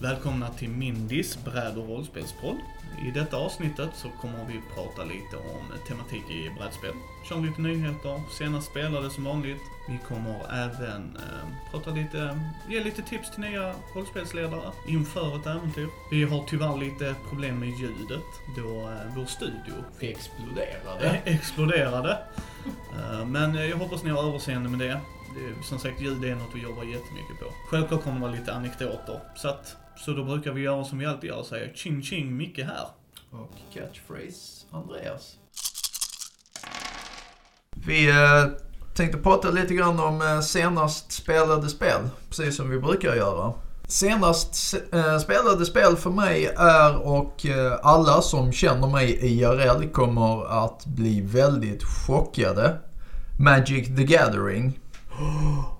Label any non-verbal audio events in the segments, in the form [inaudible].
Välkomna till Mindys bräd och rollspelspodd. I detta avsnittet så kommer vi prata lite om tematik i brädspel. Kör lite nyheter, senast spelade som vanligt. Vi kommer även eh, prata lite, ge lite tips till nya rollspelsledare inför ett äventyr. Vi har tyvärr lite problem med ljudet då eh, vår studio exploderade. [laughs] exploderade. Eh, men jag hoppas ni har överseende med det. det. Som sagt, ljud är något vi jobbar jättemycket på. Självklart kommer det vara lite anekdoter. Så att, så då brukar vi göra som vi alltid gör och säga ching ching Micke här. Och catchphrase Andreas. Vi eh, tänkte prata lite grann om eh, senast spelade spel, precis som vi brukar göra. Senast eh, spelade spel för mig är, och eh, alla som känner mig IRL kommer att bli väldigt chockade, Magic the Gathering. [gasps] [gasps]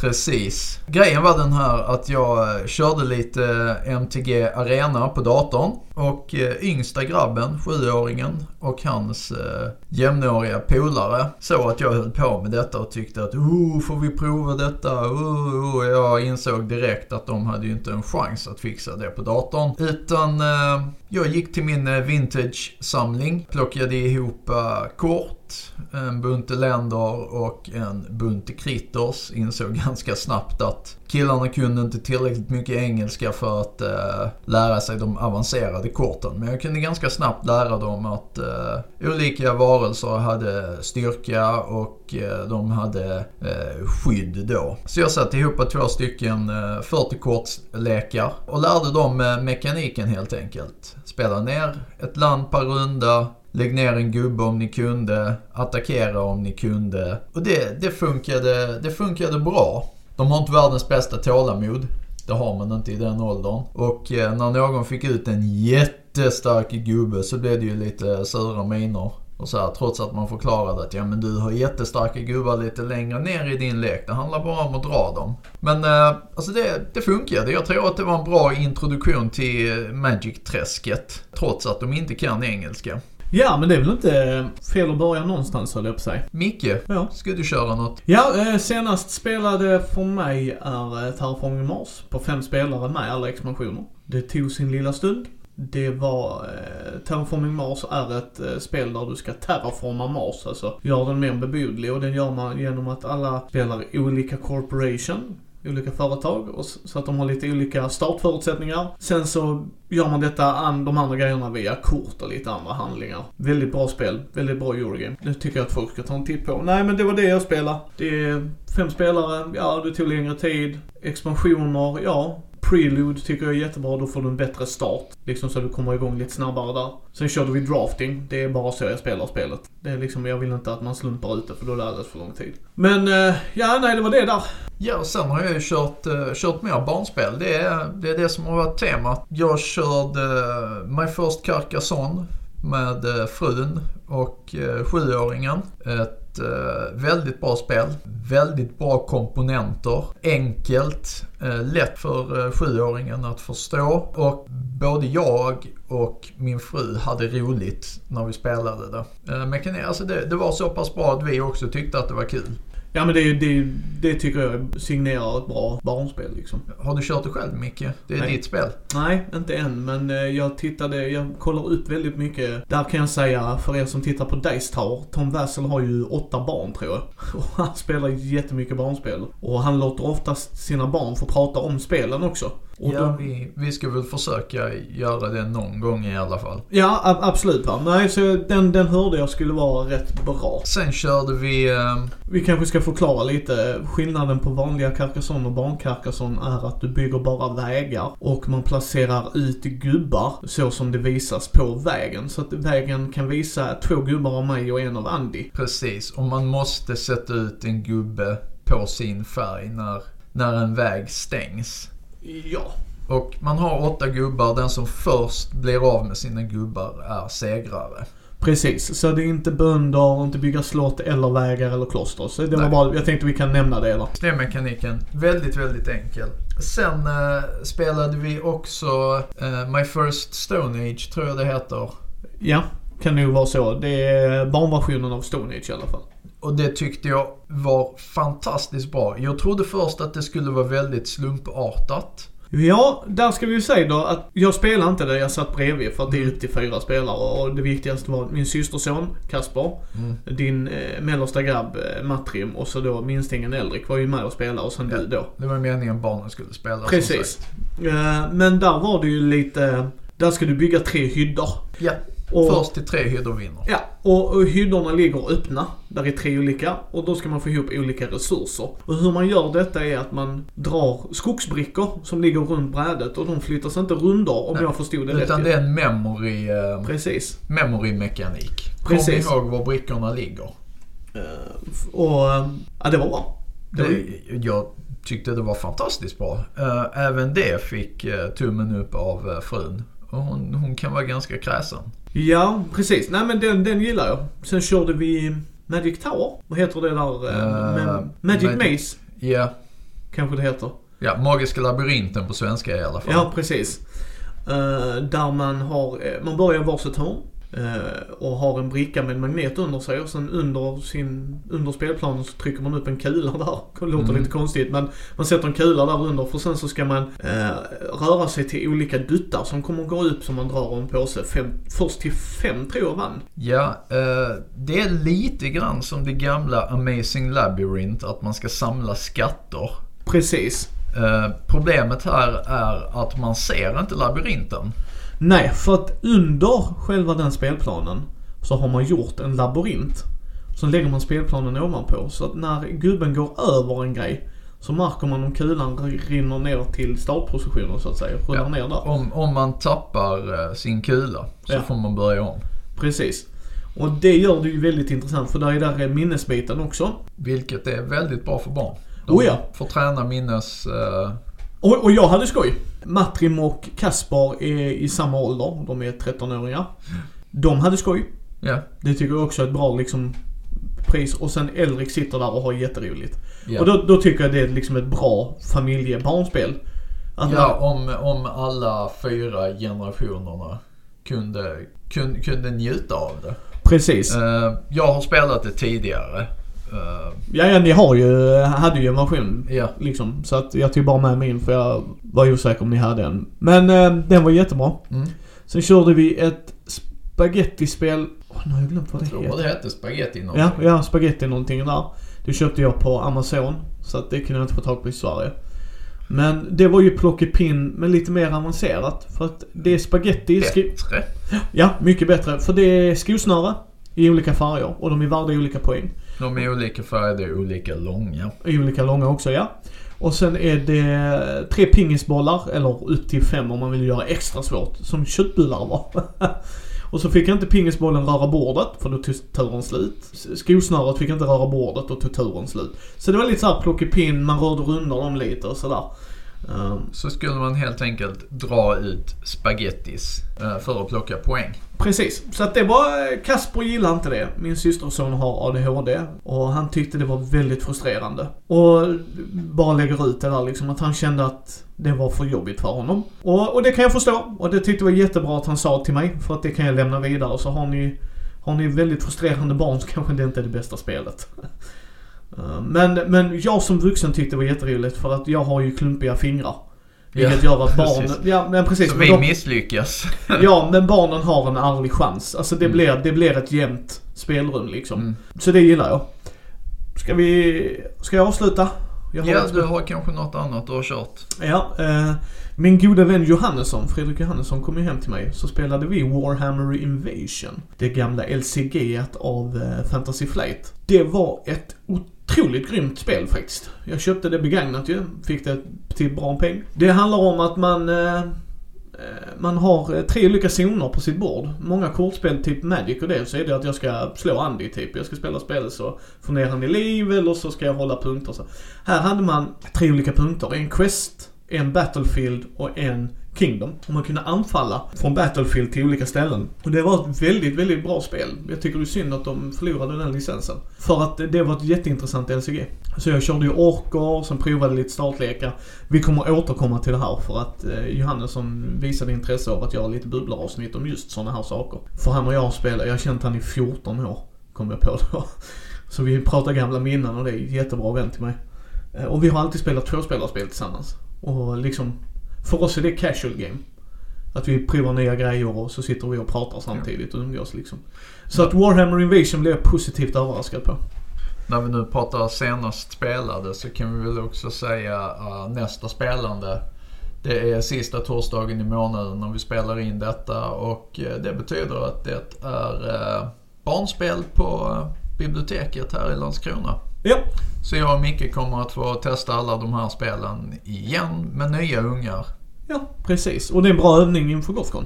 Precis. Grejen var den här att jag eh, körde lite eh, MTG Arena på datorn. Och eh, yngsta grabben, sjuåringen, och hans eh, jämnåriga polare såg att jag höll på med detta och tyckte att oh, får vi prova detta? Oh, oh. Jag insåg direkt att de hade ju inte en chans att fixa det på datorn. Utan eh, jag gick till min eh, vintage-samling, plockade ihop eh, kort, en bunt länder och en bunt kritters. Insåg [laughs] ganska snabbt att killarna kunde inte tillräckligt mycket engelska för att eh, lära sig de avancerade korten. Men jag kunde ganska snabbt lära dem att eh, olika varelser hade styrka och eh, de hade eh, skydd då. Så jag satte ihop två stycken eh, 40-kortslekar och lärde dem eh, mekaniken helt enkelt. Spela ner ett land per runda, Lägg ner en gubbe om ni kunde, attackera om ni kunde. Och det, det, funkade, det funkade bra. De har inte världens bästa tålamod. Det har man inte i den åldern. Och eh, när någon fick ut en jättestark gubbe så blev det ju lite sura miner. Och så här, trots att man förklarade att ja men du har jättestarka gubbar lite längre ner i din lek. Det handlar bara om att dra dem. Men eh, alltså det, det funkade. Jag tror att det var en bra introduktion till eh, Magic-träsket. Trots att de inte kan engelska. Ja, men det är väl inte fel att börja någonstans höll jag på sig. Micke, ja. ska du köra något? Ja, eh, senast spelade för mig är eh, Terraforming Mars på fem spelare med alla expansioner. Det tog sin lilla stund. Det var, eh, Terraforming Mars är ett eh, spel där du ska terraforma Mars, alltså gör den mer bebodlig och den gör man genom att alla spelar olika corporation olika företag och så att de har lite olika startförutsättningar. Sen så gör man detta, de andra grejerna via kort och lite andra handlingar. Väldigt bra spel, väldigt bra Eurogame. Det tycker jag att folk ska ta en titt på. Nej men det var det jag spelade. Det är fem spelare, ja det tog längre tid. Expansioner, ja Prelude tycker jag är jättebra, då får du en bättre start. Liksom så du kommer igång lite snabbare där. Sen körde vi drafting, det är bara så jag spelar spelet. Det är liksom, jag vill inte att man slumpar ut det för då lär det för lång tid. Men, eh, ja nej det var det där. Ja, sen har jag ju kört, uh, kört mer barnspel. Det är, det är det som har varit temat. Jag körde uh, My First Carcassonne med uh, frun och uh, sjuåringen. Ett eh, väldigt bra spel. Väldigt bra komponenter. Enkelt. Eh, lätt för eh, sjuåringen att förstå. Och både jag och min fru hade roligt när vi spelade det. Eh, men alltså det, det var så pass bra att vi också tyckte att det var kul. Ja men det, det, det tycker jag signerar ett bra barnspel liksom. Har du kört det själv Micke? Det är Nej. ditt spel? Nej, inte än. Men eh, jag tittade, jag kollar upp väldigt mycket. Där kan jag säga, för er som tittar på Dice Tower, Tom Wassel har ju åtta barn tror jag. [laughs] Och han spelar jättemycket barnspel. Och han låter oftast sina barn få prata om spelen också. Och ja, de... vi, vi ska väl försöka göra det någon gång i alla fall. Ja, absolut va. Nej, så den, den hörde jag skulle vara rätt bra. Sen körde vi... Eh... Vi kanske ska förklara lite. Skillnaden på vanliga Carcassonne och barnkarkasson är att du bygger bara vägar och man placerar ut gubbar så som det visas på vägen. Så att vägen kan visa två gubbar av mig och en av Andy. Precis, och man måste sätta ut en gubbe på sin färg när, när en väg stängs. Ja. Och man har åtta gubbar. Den som först blir av med sina gubbar är segrare. Precis, så det är inte bönder, inte bygga slott eller vägar eller kloster. Så det var bara, jag tänkte vi kan nämna det då. Det är mekaniken. Väldigt, väldigt enkel. Sen eh, spelade vi också eh, My First Stone Age, tror jag det heter. Ja, kan nog vara så. Det är barnversionen av Stone Age i alla fall. Och det tyckte jag var fantastiskt bra. Jag trodde först att det skulle vara väldigt slumpartat. Ja, där ska vi ju säga då att jag spelade inte det, jag satt bredvid för att det är upp till fyra spelare och det viktigaste var min systerson Kasper, Mm. din eh, mellersta grabb eh, Matrim och så då minstingen Eldrik var ju med och spelade och sen Ja. du då. Det var meningen barnen skulle spela. Precis. Eh, men där var det ju lite, där ska du bygga tre hyddor. Ja, Och, först till tre hyddor vinner. Ja, och, och hyddorna ligger öppna. Där är tre olika och då ska man få ihop olika resurser. Och hur man gör detta är att man drar skogsbrickor som ligger runt brädet och de flyttas inte rundor om Nej, jag förstod det Utan rätt. det är en memory, eh, Precis. memory-mekanik. Kom Precis. ihåg var brickorna ligger. Eh, och, eh, ja det var bra. Det var, Det, jag tyckte det var fantastiskt bra. Eh, Även det fick tummen upp av frun. Och hon, hon kan vara ganska kräsen. Ja, precis. Nej men den, den gillar jag. Sen körde vi Magic Tower. Vad heter det där? med- Magic Magic- Maze, Ja, kanske det heter. ja, Magiska labyrinten på svenska i alla fall. Ja, precis. Eh, där man har, man börjar varsitt hörn och har en bricka med en magnet under sig och sen under, sin, under spelplanen så trycker man upp en kula där. [laughs] Det låter Mm. lite konstigt men man sätter en kula där under för sen så ska man eh, röra sig till olika duttar som kommer gå upp som man drar en påse. Fem, först till fem tror jag vann. Ja, eh, det är lite grann som det gamla Amazing Labyrinth, att man ska samla skatter. Precis. Eh, problemet här är att man ser inte labyrinten. Nej, för att under själva den spelplanen så har man gjort en labyrint. Så lägger man spelplanen ovanpå. Så att när gubben går över en grej så märker man om kulan rinner ner till startpositionen så att säga. Rullar Ja. ner där. Om, om man tappar eh, sin kula så Ja. får man börja om. Precis. Och det gör det ju väldigt intressant för där är där är minnesbiten också. Vilket är väldigt bra för barn. Oh ja. får träna minnes... eh, Och, och jag hade skoj. Matrim och Kaspar är i samma ålder. De är 13-åringar. De hade skoj. ja, Det tycker jag också är ett bra liksom pris. Och sen Elrik sitter där och har jätteroligt. ja. Och då, då tycker jag det är liksom ett bra familjebarnspel. Att ja om, om alla fyra generationerna kunde, kunde, kunde njuta av det. Precis. Eh, jag har spelat det tidigare. Eh, Ja, ja, ni har ju, hade ju en version. ja, Liksom. Så att jag tog bara med min för jag var osäker om ni hade en. Men eh, den var jättebra. mm. Sen körde vi ett spagettispel. Åh, nu har jag glömt vad det jag tror heter. det hette spaghetti Ja, någonting. ja, spaghetti någonting där. Det köpte jag på Amazon. Så att det kunde jag inte få tag på i Sverige. Men det var ju plockepinn men lite mer avancerat. För att det är spaghetti. Sk- Bättre. ja, mycket bättre. För det är skosnöre i olika färger. Och de är värda olika poäng. De är olika färger, olika långa. Olika långa också, ja. Och sen är det tre pingisbollar, eller upp till fem om man vill göra extra svårt. Som köttbullar var. [laughs] och så fick inte pingisbollen röra bordet, för då tog turen slut. Skosnöret fick inte röra bordet, då tog turen slut. Så det var lite såhär plockepinn, man rörde runt dem lite och sådär. Um, Så skulle man helt enkelt dra ut spagettis eh, för att plocka poäng. Precis, så att det var, Kasper gillade inte det. Min systerson har ADHD och han tyckte det var väldigt frustrerande. Och bara lägger ut det där liksom att han kände att det var för jobbigt för honom. Och, och det kan jag förstå. Och det tyckte jag var jättebra att han sa till mig för att det kan jag lämna vidare. Så har ni, har ni väldigt frustrerande barn så kanske det inte är det bästa spelet. [laughs] Men, men jag som vuxen tyckte det var jätteroligt för att jag har ju klumpiga fingrar. Vilket gör att barn... precis. Ja men precis. Så vi de- misslyckas. [laughs] Ja, men barnen har en ärlig chans. Alltså det, Mm. blir, det blir ett jämnt spelrum liksom. Mm. Så det gillar jag. Ska vi... Ska jag avsluta? Jag har Ja, du har kanske något annat du har kört. Ja, eh, min goda vän Johannesson, Fredrik Johannesson, kom ju hem till mig. Så spelade vi Warhammer Invasion. Det gamla LCG av eh, Fantasy Flight. Det var ett otroligt Otroligt grymt spel faktiskt. Jag köpte det begagnat ju. Fick det till bra peng. Det handlar om att man eh, eh man har eh, tre olika zoner på sitt bord. Många kortspel, typ Magic och det, så är det att jag ska slå Andy typ. Jag ska spela spelet så får ner han i liv eller så ska jag hålla punkter så. Här hade man tre olika punkter. En Quest, en Battlefield och en Kingdom. Och man kunde anfalla från Battlefield till olika ställen. Och det var ett väldigt, väldigt bra spel. Jag tycker det är synd att de förlorade den licensen. För att det var ett jätteintressant LCG. Så jag körde ju orker, sen provade lite startlekar. Vi kommer återkomma till det här för att eh, Johannes Johannesson visade intresse av att göra lite bubblaravsnitt om just sådana här saker. För han och jag spelar, jag har känt han i 14 år, kom jag på då. [laughs] Så vi pratar gamla minnen och det är en jättebra vän till mig. Eh, och vi har alltid spelat tvåspelarspel tillsammans. Och liksom, för oss är det casual game. Att vi provar nya grejer och så sitter vi och pratar samtidigt och umgås liksom. Så att Warhammer Invasion blev jag positivt överraskad på. När vi nu pratar senast spelade så kan vi väl också säga uh, nästa spelande. Det är sista torsdagen i månaden när vi spelar in detta och uh, det betyder att det är uh, barnspel på biblioteket här i Landskrona. Ja. Så jag och Micke kommer att få testa alla de här spelen igen med nya ungar. Ja, precis. Och det är en bra övning inför Gothcon.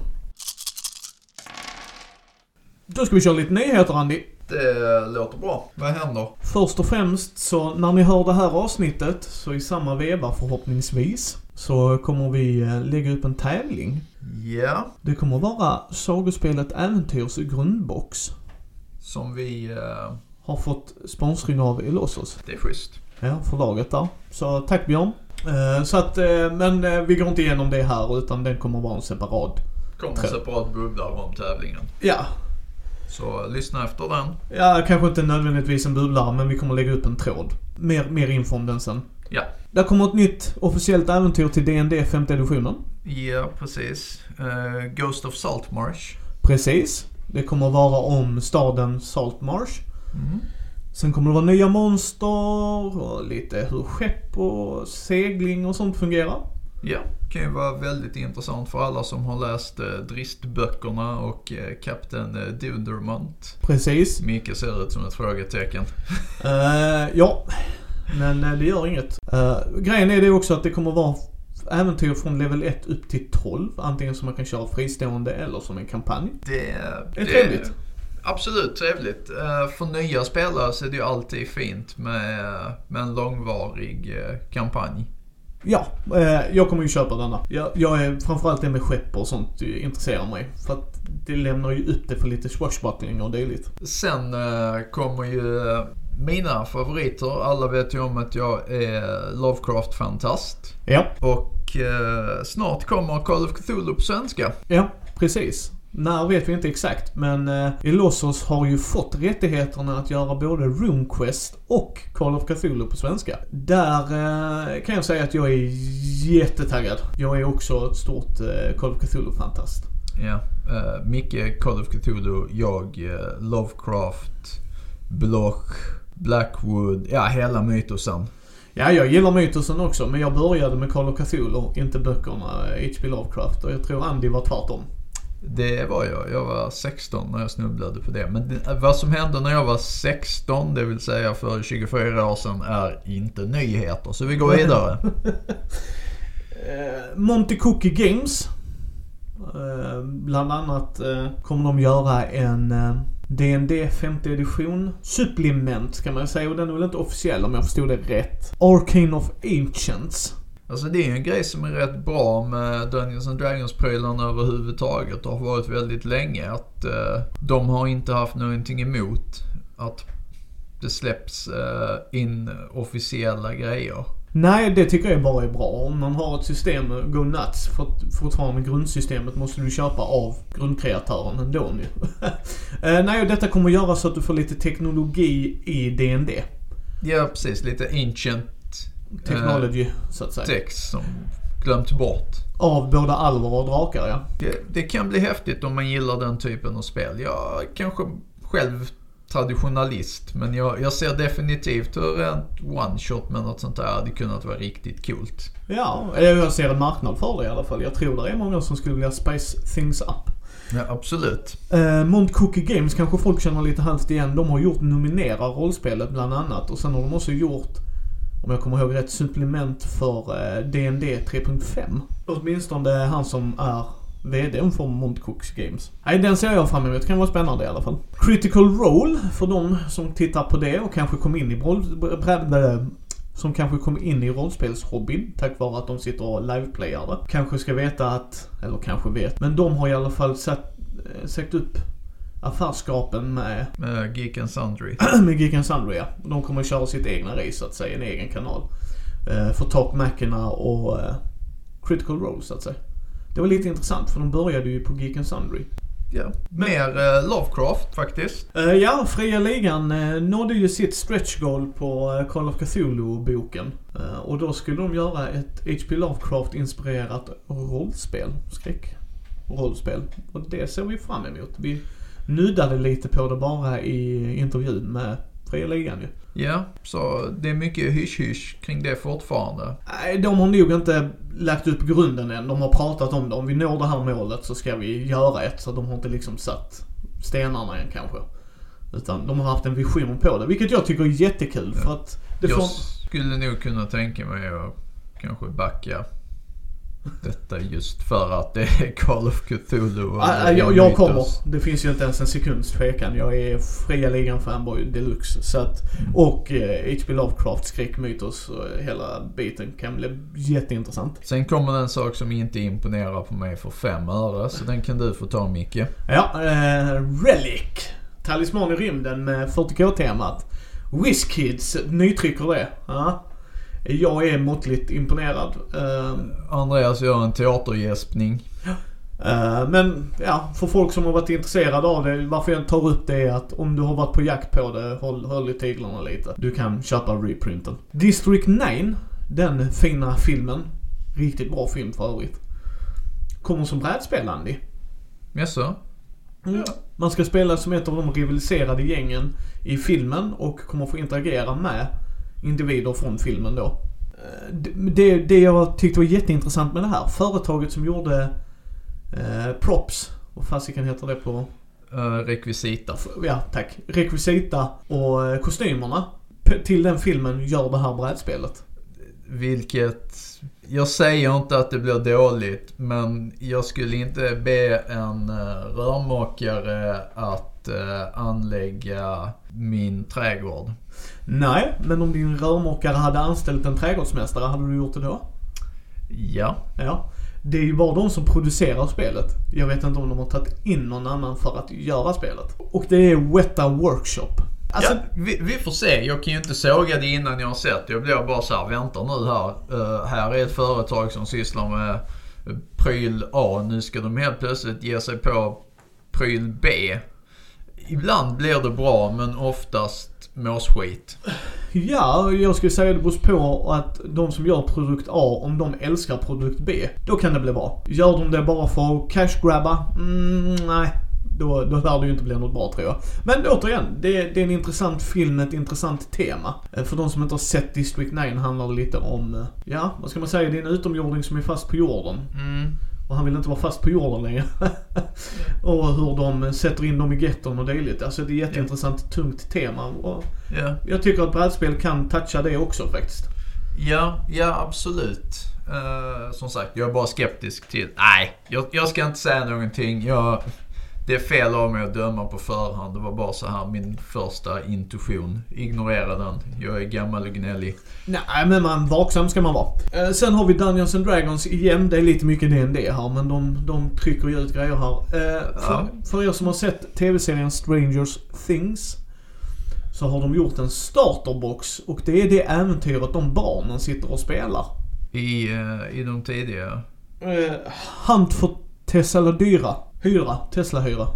Då ska vi köra lite nyheter Andy. Det låter bra. Vad händer? Först och främst så när ni hör det här avsnittet, så i samma veva förhoppningsvis, så kommer vi eh, lägga upp en tävling. Ja. Det kommer vara sagospelet Äventyrs grundbox. Som vi... Uh... Har fått sponsring av Elossos. Det är schysst. Ja, förlaget där. Så tack Björn. Uh, så att, uh, men uh, vi går inte igenom det här utan den kommer vara en separat. Kommer en separat bubbla om tävlingen. Ja, så lyssna efter den. Ja, kanske inte nödvändigtvis en bubblare, men vi kommer lägga upp en tråd. Mer, mer info om den sen. Ja. Där kommer ett nytt officiellt äventyr till DND 5 editionen. Ja, precis. Uh, Ghost of Saltmarsh. Precis. Det kommer vara om staden Saltmarsh. Mm. Sen kommer det vara nya monster och lite hur skepp och segling och sånt fungerar. Ja, kan ju vara väldigt intressant för alla som har läst eh, Dristböckerna och eh, Kapten eh, Dundermont. Precis. Micke ser ut som ett frågetecken. uh, [laughs] ja, men uh, det gör inget. Uh, grejen är det också att det kommer vara äventyr från level 1 upp till 12. Antingen som man kan köra fristående eller som en kampanj. Det, är det trevligt. Absolut trevligt. Uh, för nya spelare så är det ju alltid fint med, med en långvarig kampanj. Ja, eh, jag kommer ju köpa denna. Jag, jag är framförallt det med skepp och sånt intresserar mig. För att det lämnar ju upp det för lite swashbuckling och dylikt. Sen eh, kommer ju eh, mina favoriter. Alla vet ju om att jag är Lovecraft-fantast. Ja. Och eh, snart kommer Call of Cthulhu på svenska. Ja, precis. När vet vi inte exakt, men eh, Elossos har ju fått rättigheterna att göra både RoomQuest och Call of Cthulhu på svenska. Där eh, kan jag säga att jag är jättetaggad. Jag är också ett stort eh, Call of Cthulhu-fantast. Ja, uh, Micke Call of Cthulhu, jag uh, Lovecraft, Bloch, Blackwood, ja hela mytosen. Ja, jag gillar mytosen också, men jag började med Call of Cthulhu, inte böckerna H.P. Lovecraft. Och jag tror Andy var tvärtom. Det var jag. Jag var 16 när jag snubblade på det. Men det, vad som hände när jag var 16, det vill säga för 24 år sedan, är inte nyheter. Så vi går vidare. [laughs] Eh, Monty Cookie Games. Eh, bland annat eh, kommer de göra en DND 5 edition supplement kan man säga. Och den är väl inte officiell om jag förstod det rätt. Arcane of Ancients. Alltså det är ju en grej som är rätt bra med Dungeons and Dragons-prylarna överhuvudtaget och har varit väldigt länge. Att uh, de har inte haft någonting emot att det släpps uh, in officiella grejer. Nej, det tycker jag bara är bra. Om man har ett system, go nuts. För fortfarande grundsystemet måste du köpa av grundkreatören ändå nu. uh, [laughs] nej, detta kommer att göra så att du får lite teknologi i DND. Ja, precis. Lite ancient technology, eh, så att säga. Text som glömt bort. Av både alver och drakar, ja. Det, det, kan bli häftigt om man gillar den typen av spel. Jag kanske själv traditionalist, men jag, jag ser definitivt hur en one-shot med något sånt där hade kunnat vara riktigt coolt. Ja, jag ser en marknad för det i alla fall. Jag tror det är många som skulle vilja spice things up. Ja, absolut. Eh, Mont Cookie Games kanske folk känner lite halvt igen. De har gjort Nominera rollspelet bland annat och sen har de också gjort om jag kommer ihåg rätt, supplement för eh, DND 3.5. Åtminstone han som är VD för Montcooks Games. Nej, den ser jag fram emot. Kan vara spännande i alla fall. Critical Role, för de som tittar på det och kanske kom in i roll, som kanske kom in i rollspelshobbyn tack vare att de sitter och liveplayar det. Kanske ska veta att, eller kanske vet, men de har i alla fall satt, eh, sagt upp affärsskapen med... Med Geek and Sundry. [clears throat] med Geek and Sundry ja. De kommer att köra sitt egna race så att säga, en egen kanal. Uh, för Talk Mackerna och uh, Critical Role så att säga. Det var lite intressant för de började ju på Geek and Sundry. ja, mer eh, Lovecraft faktiskt. Eh, ja, Fria Ligan uh, nådde ju sitt stretch goal på uh, Call of Cthulhu-boken. Och då skulle de göra ett H.P. Lovecraft-inspirerat rollspel. Skräck. Rollspel. Och det ser vi fram emot. Vi nuddade lite på det bara i intervjun med Fria Ligan ju. Ja, så det är mycket hysch-hysch kring det fortfarande. Nej, de har nog inte lagt upp grunden än. De har pratat om det. Om vi når det här målet så ska vi göra ett. Så de har inte liksom satt stenarna än kanske. Utan de har haft en vision på det. Vilket jag tycker är jättekul för att det Jag får... skulle nog kunna tänka mig att kanske backa detta just för att det är Call of Cthulhu och Ah, är jag, jag kommer. Det finns ju inte ens en sekunds tvekan. Jag är fria ligan fanboy deluxe. Så att, och eh, H.P. Lovecraft, skräckmytos och hela biten kan bli jätteintressant. Sen kommer en sak som inte imponerar på mig för fem öre, så den kan du få ta Micke. Ja, eh, Relic. Talisman i rymden med 40K-temat. WizKids nytrycker det. Ja. Jag är måttligt imponerad. Eh, Andreas gör en teatergäspning. Eh, Men ja, för folk som har varit intresserade av det, varför jag tar upp det är att om du har varit på jakt på det, håll, håll i tyglarna lite. Du kan köpa reprinten. District 9, den fina filmen, riktigt bra film för övrigt, kommer som brädspel Andy. Jaså? Mm. Man ska spela som ett av de rivaliserade gängen i filmen och kommer få interagera med individer från filmen då. Eh, Det, det, jag tyckte var jätteintressant med det här, företaget som gjorde eh, props, vad fasiken heter det på Uh, rekvisita. ja tack, rekvisita och eh, kostymerna till den filmen gör det här brädspelet. Vilket... Jag säger inte att det blir dåligt, men jag skulle inte be en uh, rörmokare att eh, anlägga min trädgård. Nej, men om din rörmokare hade anställt en trädgårdsmästare, hade du gjort det då? Ja. Ja. Det är ju bara de som producerar spelet. Jag vet inte om de har tagit in någon annan för att göra spelet. Och det är Weta Workshop. Alltså, ja vi, vi får se. Jag kan ju inte såga det innan jag har sett det. Jag blir bara så här, vänta nu här. Eh, här är ett företag som sysslar med pryl A. Nu ska de helt plötsligt ge sig på pryl B. Ibland blir det bra, men oftast måsskit. ja, jag skulle säga det beror på att de som gör produkt A, om de älskar produkt B, då kan det bli bra. Gör de det bara för att cash-grabba? Mm, nej. Då, då lär det ju inte bli något bra tror jag. Men återigen, det, det är en intressant film, ett intressant tema. Eh, För de som inte har sett District 9 handlar det lite om, eh, ja, vad ska man säga, det är en utomjording som är fast på jorden. Mm. Och han vill inte vara fast på jorden längre. [laughs] och hur de sätter in dem i getton och dylikt. Alltså det är ett jätteintressant, tungt tema. Och Ja. jag tycker att brädspel kan toucha det också faktiskt. Ja, ja absolut. Eh, som sagt, jag är bara skeptisk till... Nej, jag, jag ska inte säga någonting. Jag, det är fel av mig att döma på förhand. Det var bara så här min första intuition. Ignorera den. Jag är gammal och gnällig. Nej, men man, vaksam ska man vara. Eh, sen har vi Dungeons and Dragons igen. Det är lite mycket D&D här, men de, de trycker ju ut grejer här. Eh, för, Ja. för er som har sett tv-serien Strangers Things så har de gjort en starterbox och det är det äventyret de barnen sitter och spelar. I, eh, i de tidiga... Eh, Hunt för Tesla Dyra. Hyra. Tesla-hyra.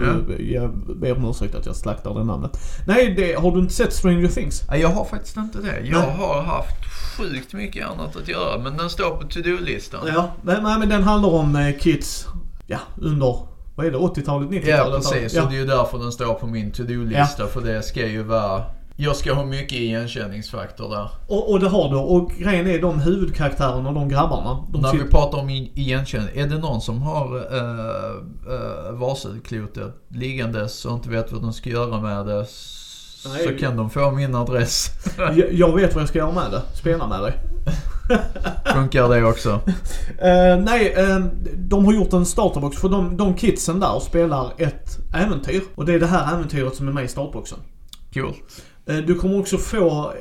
Ja. Eh, Jag ber om ursäkt att jag slaktar det namnet. Nej, det, har du inte sett Stranger Things? Nej, jag har faktiskt inte det. Jag Nej. har haft sjukt mycket annat att göra. Men den står på to-do-listan. Ja, nej, nej men den handlar om eh, kids, ja, under, vad är det, 80-talet, 90-talet? Ja, precis. Ja. Och det är ju därför den står på min to-do-lista. För det ska ju vara... Jag ska ha mycket igenkänningsfaktor där. Och, och det har du. Och grejen är de huvudkaraktärerna, de grabbarna. De När sitter- vi pratar om igenkänning, är det någon som har uh, uh, varselklotet liggandes och inte vet vad de ska göra med det Nej. så kan de få min adress. jag, jag vet vad jag ska göra med det. Spela med dig. [laughs] Funkar det också? Eh, nej, eh, de har gjort en starterbox för de, de kidsen där spelar ett äventyr. Och det är det här äventyret som är med i startboxen. Coolt. Eh, du kommer också få eh,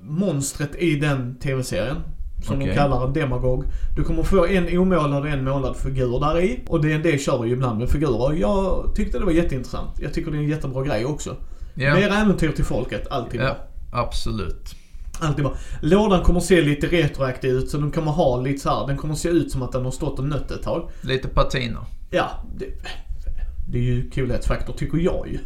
monstret i den tv-serien. Som de Okej. kallar en demagog. Du kommer få en omålad och en målad figur där i. Och D&D kör ju ibland med figurer. Jag tyckte det var jätteintressant. Jag tycker det är en jättebra grej också. Ja, Mer äventyr till folket, alltid bra. ja absolut. Alltid bra. Lådan kommer se lite retroaktig ut så den kommer ha lite så här. den kommer se ut som att den har stått och nött ett tag. Lite patina. Ja, det, Det är ju coolhetsfaktor tycker jag ju.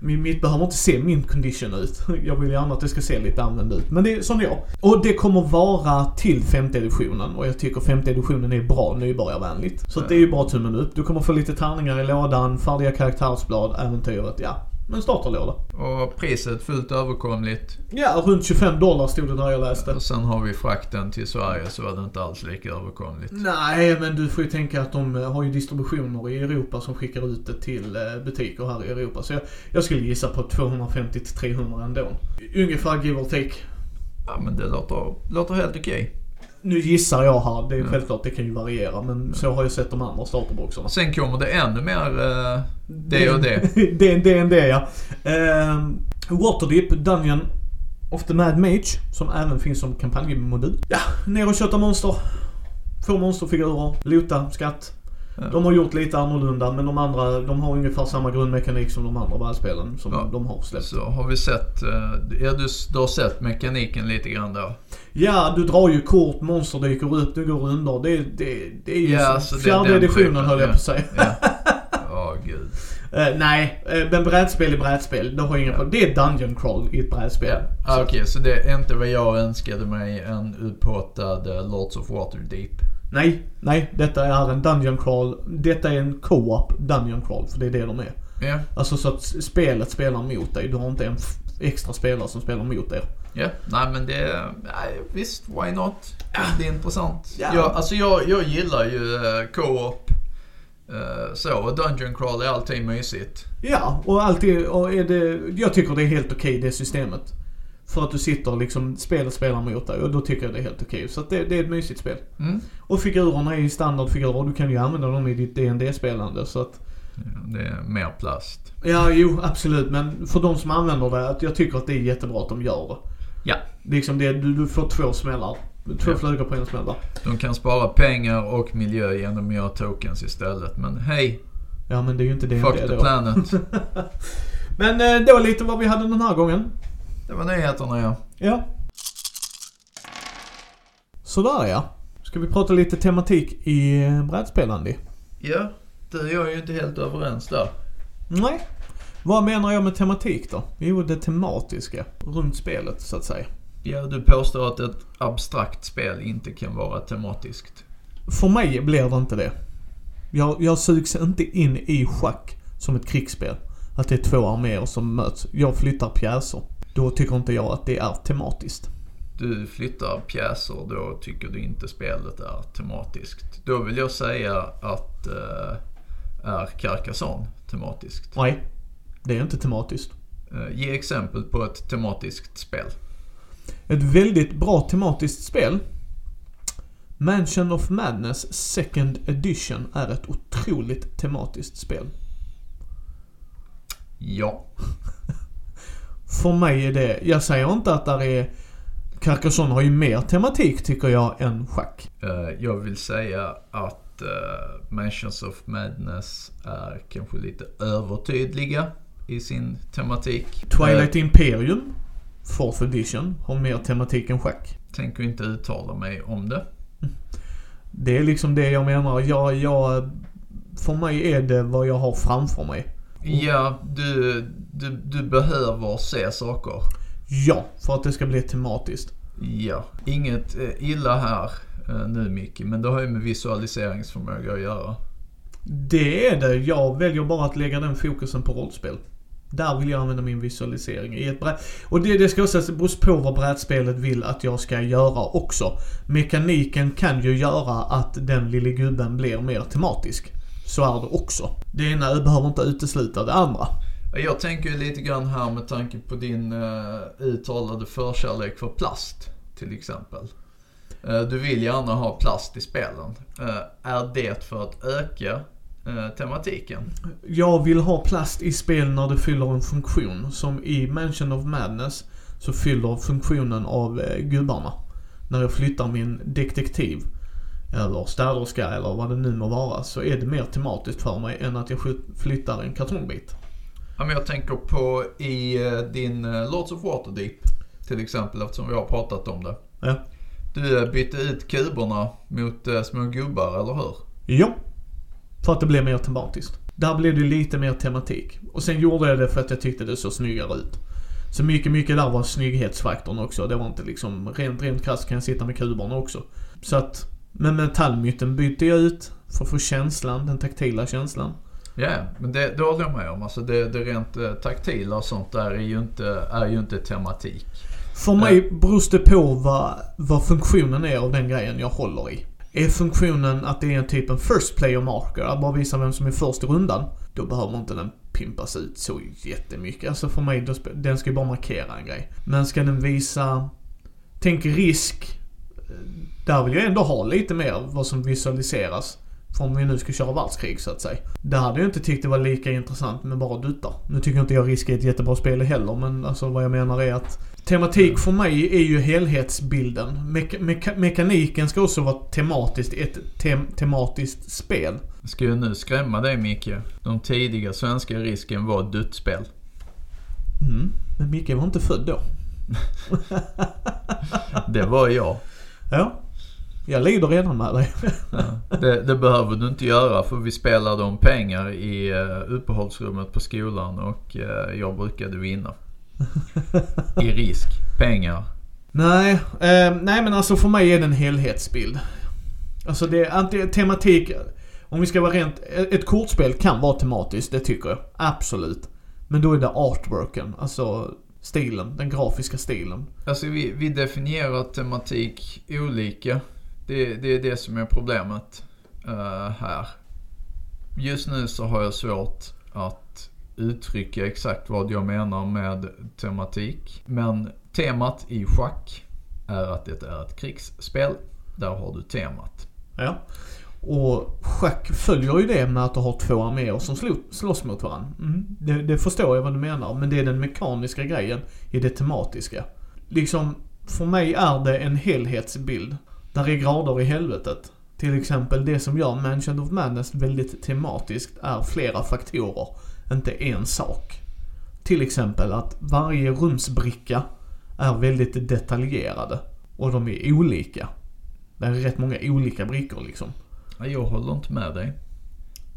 Min, mitt behöver inte se min condition ut. [laughs] Jag vill gärna att det ska se lite använd ut. Men det är som jag. Och det kommer vara till femte editionen och jag tycker femte editionen är bra nybörjarvänligt. Så mm. det är ju bra tummen upp. Du kommer få lite tärningar i lådan, färdiga karaktärsblad, äventyret, ja. Men starterlåda. Och priset fullt överkomligt. Ja, runt 25 dollar stod det där jag läste. Och sen har vi frakten till Sverige så var det inte alls lika överkomligt. Nej, men du får ju tänka att de eh, har ju distributioner i Europa som skickar ut det till eh, butiker här i Europa. Så jag, jag skulle gissa på 250 till 300 ändå. Ungefär give or take. Ja men det låter, låter helt okej. Nu gissar jag här. Det är Mm. självklart, det kan ju variera. Men så har jag sett de andra starterboxarna. Sen kommer det ännu mer eh, det och det. [laughs] det, det än det ja. Ehm, Waterdeep Dungeon of the Mad Mage. Som även finns som kampanjmodul. Ja, ner och kötta monster. Få monsterfigurer, loota, skatt. De har gjort lite annorlunda men de andra, de har ungefär samma grundmekanik som de andra brädspelen som Ja. de har släppt. Så har vi sett, eh, ja du, du har sett mekaniken lite grann då. Ja, du drar ju kort, monster dyker upp, du går under. Det, det, det är ju Ja, så det är fjärde editionen höll jag ja. på att säga. Ja. [laughs] Åh gud. Eh, nej, eh, men brädspel är brädspel. Det har inga Ja. Det är Dungeon Crawl i ett brädspel. Ja. Ah, Okej, så det är inte vad jag önskade mig, en utpottad eh, Lords of Waterdeep. Nej, nej. Detta är en Dungeon Crawl. Detta är en co-op Dungeon Crawl, för det är det de är. Ja, Alltså så att spelet spelar mot dig. Du har inte en extra spelare som spelar mot er. ja. Nej men det, nej, visst, why not? Det är intressant. Ja. Jag, alltså jag, jag gillar ju eh, co-op. eh, så, Dungeon Crawl är alltid mysigt. Ja, och alltid, och är det, jag tycker det är helt okej det systemet. För att du sitter liksom, spelet spelar mot dig och då tycker jag det är helt okej. Så att det, det är ett mysigt spel. Mm. Och figurerna är ju standardfigurer och du kan ju använda dem i ditt dd spelande så att Det är mer plast. Ja, jo absolut. Men för de som använder det, att jag tycker att det är jättebra att de gör det. Ja. Liksom det, du, du får två smällar. Två Ja. flugor på en smäll. De kan spara pengar och miljö genom att göra tokens istället. Men hej, Ja men det är ju inte det fuck the då. planet. [laughs] Men eh, det var lite vad vi hade den här gången. Det var nyheterna ja. Ja. Sådär ja. Ska vi prata lite tematik i eh, brädspelande? Ja, du och jag är ju inte helt överens där. Nej. Vad menar jag med tematik då? Jo, det tematiska runt spelet så att säga. Ja, du påstår att ett abstrakt spel inte kan vara tematiskt. För mig blir det inte det. Jag, jag sugs inte in i schack som ett krigsspel. Att det är två arméer som möts. Jag flyttar pjäser. Då tycker inte jag att det är tematiskt. Du flyttar pjäser, då tycker du inte spelet är tematiskt. Då vill jag säga att eh, är Carcassonne tematiskt. Nej, det är inte tematiskt. Eh, ge exempel på ett tematiskt spel. Ett väldigt bra tematiskt spel. Mansion of Madness Second Edition är ett otroligt tematiskt spel. Ja. [laughs] För mig är det, jag säger inte att där är Carcassonne har ju mer tematik tycker jag än schack. Eh, jag vill säga att uh, Mansions of Madness är kanske lite övertydliga i sin tematik. Twilight Imperium, Fourth Edition, har mer tematik än schack. Tänker inte uttala mig om det. Det är liksom det jag menar. Jag, jag, för mig är det vad jag har framför mig. Ja, du, du, du behöver se saker. Ja, för att det ska bli tematiskt. Ja, inget eh, illa här eh, nu Micke, men det har ju med visualiseringsförmåga att göra. Det är det. Jag väljer bara att lägga den fokusen på rollspel. Där vill jag använda min visualisering i ett brä- Och det, det ska också sägas, det beror på vad brädspelet vill att jag ska göra också. Mekaniken kan ju göra att den lille gubben blir mer tematisk. Så är det också. Det ena behöver inte utesluta det andra. Jag tänker ju lite grann här med tanke på din uh, uttalade förkärlek för plast, till exempel. Eh, du vill gärna ha plast i spelen. Eh, är det för att öka tematiken? Jag vill ha plast i spel när det fyller en funktion. Som i Mansion of Madness så fyller funktionen av gubbarna. När jag flyttar min detektiv eller städerska eller vad det nu må vara så är det mer tematiskt för mig än att jag flyttar en kartongbit. Ja, men jag tänker på i eh, din eh, Lords of Waterdeep, till exempel, eftersom vi har pratat om det. Ja. Du eh, bytte ut kuberna mot små gubbar, eller hur? Ja. För att det blir mer tematiskt. Där blev det lite mer tematik. Och sen gjorde jag det för att jag tyckte det såg snyggare ut. Så mycket, mycket där var snygghetsfaktorn också. Det var inte liksom, rent, rent krasst kan jag sitta med kuberna också. Så att, men metallmytten bytte jag ut för att få känslan, den taktila känslan. Ja, men det, det håller jag med om. Alltså det, det rent eh, taktila och sånt där är ju inte, är ju inte tematik. För mig beror det på vad, vad funktionen är av den grejen jag håller i. Är funktionen att det är en typ en first player marker, att bara visa vem som är först i rundan, då behöver inte den pimpas ut så jättemycket. Alltså för mig, den ska ju bara markera en grej. Men ska den visa, tänk risk, eh, där vill jag ändå ha lite mer vad som visualiseras. För om vi nu ska köra världskrig så att säga. Där hade jag inte tyckt det var lika intressant med bara duttar. Nu tycker inte jag Risk är ett jättebra spel heller men alltså vad jag menar är att Tematik för mig är ju helhetsbilden. Meka- meka- mekaniken ska också vara tematiskt, ett tem- tematiskt spel. Ska jag nu skrämma dig Micke? De tidiga svenska risken var duttspel. Mm. Men Micke var inte född då. [laughs] Det var jag. Ja. Jag lider redan med dig. Ja. Det, det behöver du inte göra för vi spelade om pengar i uh, uppehållsrummet på skolan och eh, jag brukade vinna. [laughs] I risk. Pengar. Nej, eh, nej men alltså för mig är det en helhetsbild. Alltså det är antingen tematik, om vi ska vara rent, ett kortspel kan vara tematiskt, det tycker jag. Absolut. Men då är det artworken, alltså stilen, den grafiska stilen. Alltså vi, vi definierar tematik olika. Det, det är det som är problemet uh, här. Just nu så har jag svårt att uttrycka exakt vad jag menar med tematik. Men temat i schack är att det är ett krigsspel. Där har du temat. Ja. Och schack följer ju det med att du har två arméer som slåss mot varandra. Mm. Det, det förstår jag vad du menar, men det är den mekaniska grejen i det tematiska. Liksom, för mig är det en helhetsbild. Där är grader i helvetet. Till exempel det som gör Mansion of Madness väldigt tematiskt är flera faktorer, inte en sak. Till exempel att varje rumsbricka är väldigt detaljerade. Och de är olika. Det är rätt många olika brickor liksom. Ja, Jag håller inte med dig.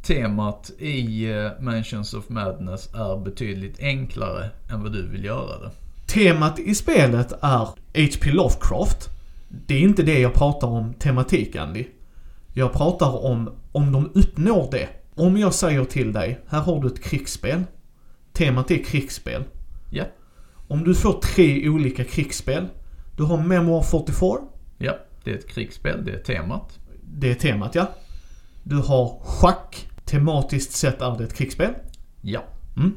Temat i eh, Mansions of Madness är betydligt enklare än vad du vill göra det. Temat i spelet är H.P. Lovecraft. Det är inte det jag pratar om tematik, Andy. Jag pratar om om de uppnår det. Om jag säger till dig, här har du ett krigsspel. Temat är krigsspel. Ja. Om du får tre olika krigsspel. Du har Memoir 44. Ja, det är ett krigsspel, det är temat. Det är temat, ja. Du har schack. Tematiskt sett är det ett krigsspel. Ja. Mm.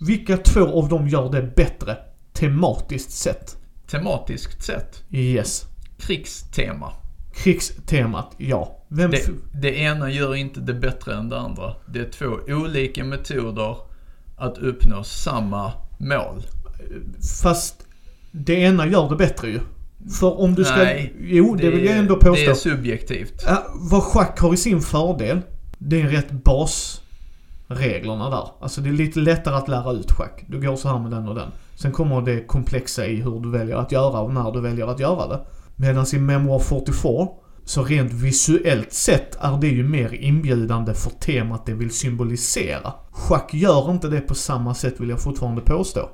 Vilka två av dem gör det bättre? Tematiskt sett? Tematiskt sett, Yes. krigstema. Krigstemat, ja. Vem... Det, det ena gör inte det bättre än det andra. Det är två olika metoder att uppnå samma mål. Fast det ena gör det bättre ju. För om du ska... Nej, jo, det, vill jag ändå Det påstå. är subjektivt. Vad schack har i sin fördel, det är rätt basreglerna där. Alltså det är lite lättare att lära ut schack. Du går så här med den och den. Sen kommer det komplexa i hur du väljer att göra och när du väljer att göra det. Medan i Memoir 44, så rent visuellt sett är det ju mer inbjudande för temat det vill symbolisera. Schack gör inte det på samma sätt vill jag fortfarande påstå.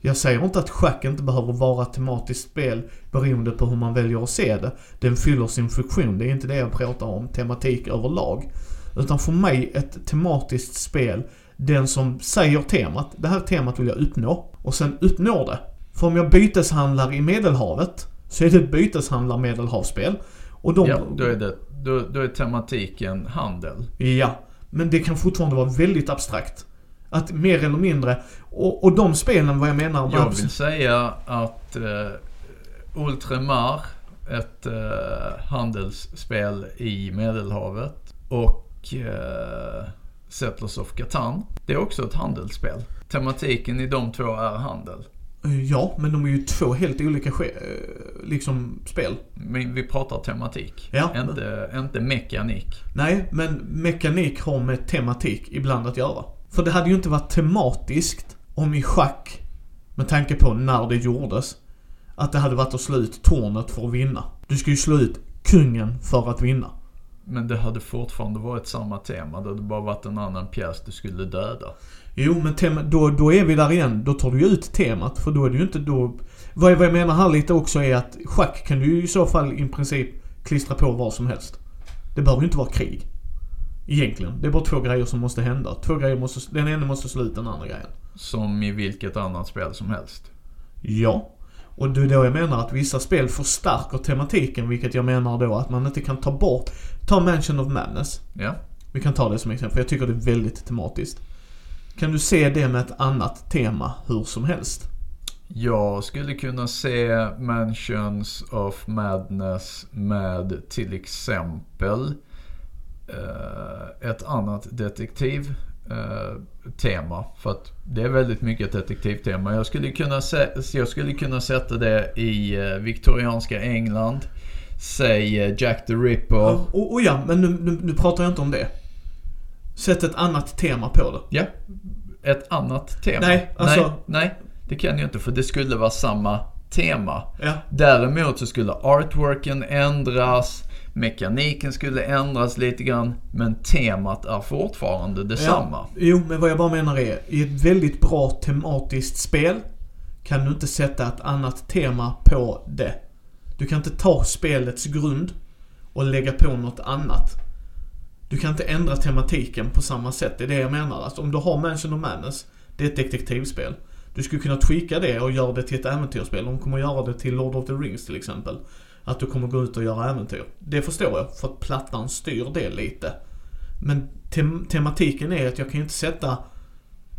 Jag säger inte att schack inte behöver vara ett tematiskt spel beroende på hur man väljer att se det. Den fyller sin funktion, det är inte det jag pratar om, tematik överlag. Utan för mig ett tematiskt spel, den som säger temat, det här temat vill jag uppnå, och sen uppnår det. För om jag byteshandlar i Medelhavet, så är det ett byteshandlar-medelhavsspel. Och de... Ja, då är, det, då, då är tematiken handel. Ja, men det kan fortfarande vara väldigt abstrakt. Att mer eller mindre, och, och de spelen vad jag menar Jag vill säga att uh, Ultramar, ett eh, handelsspel i Medelhavet och uh, Settlers of Catan, det är också ett handelsspel. Tematiken i de två är handel. Ja, men de är ju två helt olika eh, liksom spel. Men vi pratar tematik, Ja. inte, inte mekanik. Nej, men mekanik har med tematik ibland att göra. För det hade ju inte varit tematiskt om i schack, med tanke på när det gjordes, att det hade varit att slå ut tornet för att vinna. Du ska ju slå ut kungen för att vinna. Men det hade fortfarande varit samma tema. Det hade bara varit en annan pjäs du skulle döda. Jo, men tema, då, då är vi där igen. Då tar du ju ut temat. För då är det ju inte då... Vad, vad jag menar här lite också är att schack kan du ju i så fall i princip klistra på vad som helst. Det behöver ju inte vara krig. Egentligen. Det är bara två grejer som måste hända. Två grejer måste... Den ena måste slå ut den andra grejen. Som i vilket annat spel som helst. Ja. Och det är då jag menar att vissa spel förstärker tematiken, vilket jag menar då att man inte kan ta bort. Ta Mansion of Madness. Ja. Vi kan ta det som exempel, jag tycker det är väldigt tematiskt. Kan du se det med ett annat tema hur som helst? Jag skulle kunna se Mansions of Madness med till exempel eh, ett annat detektiv eh. För att det är väldigt mycket ett detektivtema. Jag skulle kunna, se, jag skulle kunna sätta det i eh, viktorianska England. Säg eh, Jack the Ripper. Ja, och, och ja, men nu, nu, nu pratar jag inte om det. Sätt ett annat tema på det. Ja. Ett annat tema. Nej, alltså- nej, nej, det kan jag inte för det skulle vara samma tema. Ja. Däremot så skulle artworken ändras, mekaniken skulle ändras lite grann, men temat är fortfarande detsamma. Ja, jo, men vad jag bara menar är, i ett väldigt bra tematiskt spel kan du inte sätta ett annat tema på det. Du kan inte ta spelets grund och lägga på något annat. Du kan inte ändra tematiken på samma sätt, det är det jag menar. Alltså om du har Mansion of Madness, det är ett detektivspel. Du skulle kunna tweaka det och göra det till ett äventyrsspel. De kommer göra det till Lord of the Rings till exempel. Att du kommer gå ut och göra äventyr. Det förstår jag, för att plattan styr det lite. Men tem tematiken är att jag kan ju inte sätta,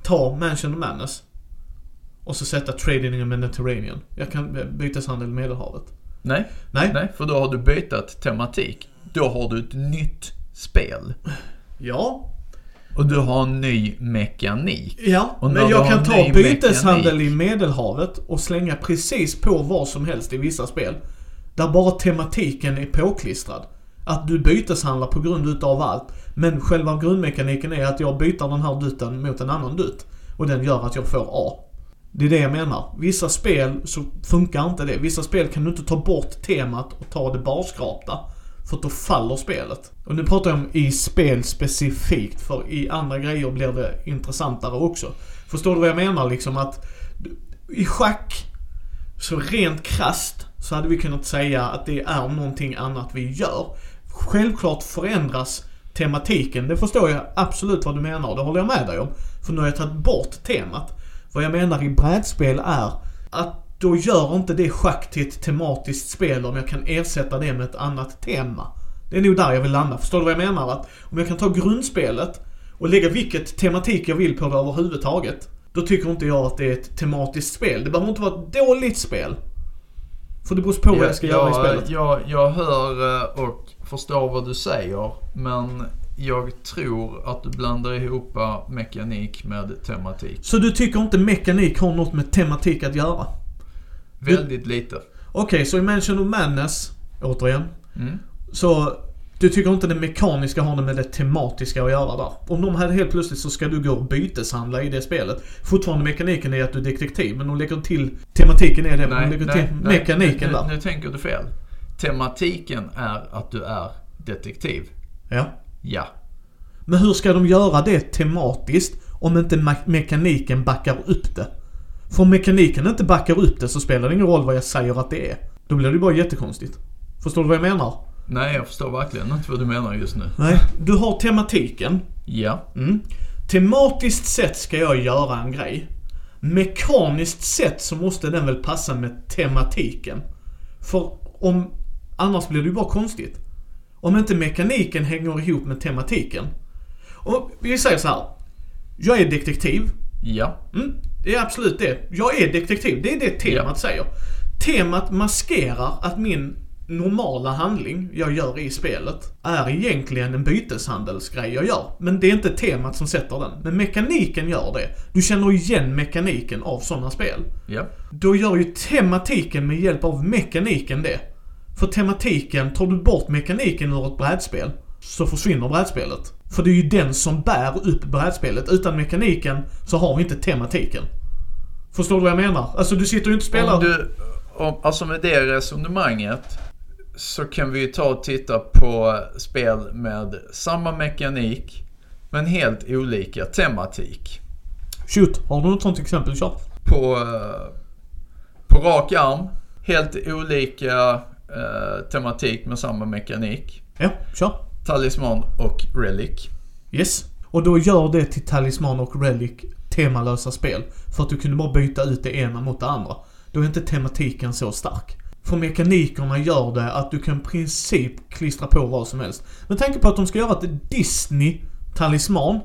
ta Mansion of Madness och så sätta Trading in the Mediterranean. Jag kan eh, byteshandel i Medelhavet. Nej, Nej? nej, för då har du bytt tematik. Då har du ett nytt spel. Ja. Och du har en ny mekanik. Ja, men jag kan ta byteshandel mekanik. i Medelhavet och slänga precis på vad som helst i vissa spel. Där bara tematiken är påklistrad. Att du byteshandlar på grund utav allt. Men själva grundmekaniken är att jag byter den här dutten mot en annan dutt. Och den gör att jag får A. Det är det jag menar. Vissa spel så funkar inte det. Vissa spel kan du inte ta bort temat och ta det barskrapta. För att då faller spelet. Och nu pratar jag om i spel specifikt. För i andra grejer blir det intressantare också. Förstår du vad jag menar liksom att i schack, så rent krasst så hade vi kunnat säga att det är någonting annat vi gör. Självklart förändras tematiken, det förstår jag absolut vad du menar, det håller jag med dig om. För nu har jag tagit bort temat. Vad jag menar i brädspel är att då gör inte det schack till ett tematiskt spel om jag kan ersätta det med ett annat tema. Det är nog där jag vill landa. Förstår du vad jag menar? Att om jag kan ta grundspelet och lägga vilket tematik jag vill på det överhuvudtaget. Då tycker inte jag att det är ett tematiskt spel. Det behöver inte vara ett dåligt spel. För det beror på vad jag ska göra i spelet. jag, jag hör eh, och förstår vad du säger. Men jag tror att du blandar ihop mekanik med tematik. Så du tycker inte mekanik har något med tematik att göra? Väldigt lite. Okej, så i Mansion of Madness, återigen. Mm. Så du tycker inte det mekaniska har något med det tematiska att göra där? Om de hade helt plötsligt så ska du gå och byteshandla i det spelet. Fortfarande mekaniken är att du är detektiv, men de lägger till tematiken är det, men de lägger till mekaniken nu, där. nu, nu tänker du fel. Tematiken är att du är detektiv. Ja. Ja. Men hur ska de göra det tematiskt om inte me- mekaniken backar upp det? För om mekaniken inte backar upp det så spelar det ingen roll vad jag säger att det är. Då blir det ju bara jättekonstigt. Förstår du vad jag menar? Nej, jag förstår verkligen inte vad du menar just nu. Nej. Du har tematiken. Ja. Mm. Tematiskt sett ska jag göra en grej. Mekaniskt sett så måste den väl passa med tematiken. För om... Annars blir det ju bara konstigt. Om inte mekaniken hänger ihop med tematiken. Och vi säger så här. Jag är detektiv. Ja. Mm, det är absolut det. Jag är detektiv. Det är det temat säger. Temat maskerar att min normala handling jag gör i spelet är egentligen en byteshandelsgrej jag gör. Men det är inte temat som sätter den. Men mekaniken gör det. Du känner igen mekaniken av sådana spel. Ja. Då gör ju tematiken med hjälp av mekaniken det. För tematiken, tar du bort mekaniken ur ett brädspel så försvinner brädspelet. För det är ju den som bär upp brädspelet. Utan mekaniken så har vi inte tematiken. Förstår du vad jag menar? Alltså du sitter ju inte och spelar... Om du, om, alltså med det resonemanget så kan vi ju ta och titta på spel med samma mekanik men helt olika tematik. Shoot, har du något sånt exempel? Kör. På, på rak arm, helt olika eh, tematik med samma mekanik. Ja, kör. Talisman och Relic. Yes. Och då gör det till Talisman och Relic temalösa spel. För att du kunde bara byta ut det ena mot det andra. Då är inte tematiken så stark. För mekanikerna gör det att du kan i princip klistra på vad som helst. Men tänk på att de ska göra ett Disney-talisman.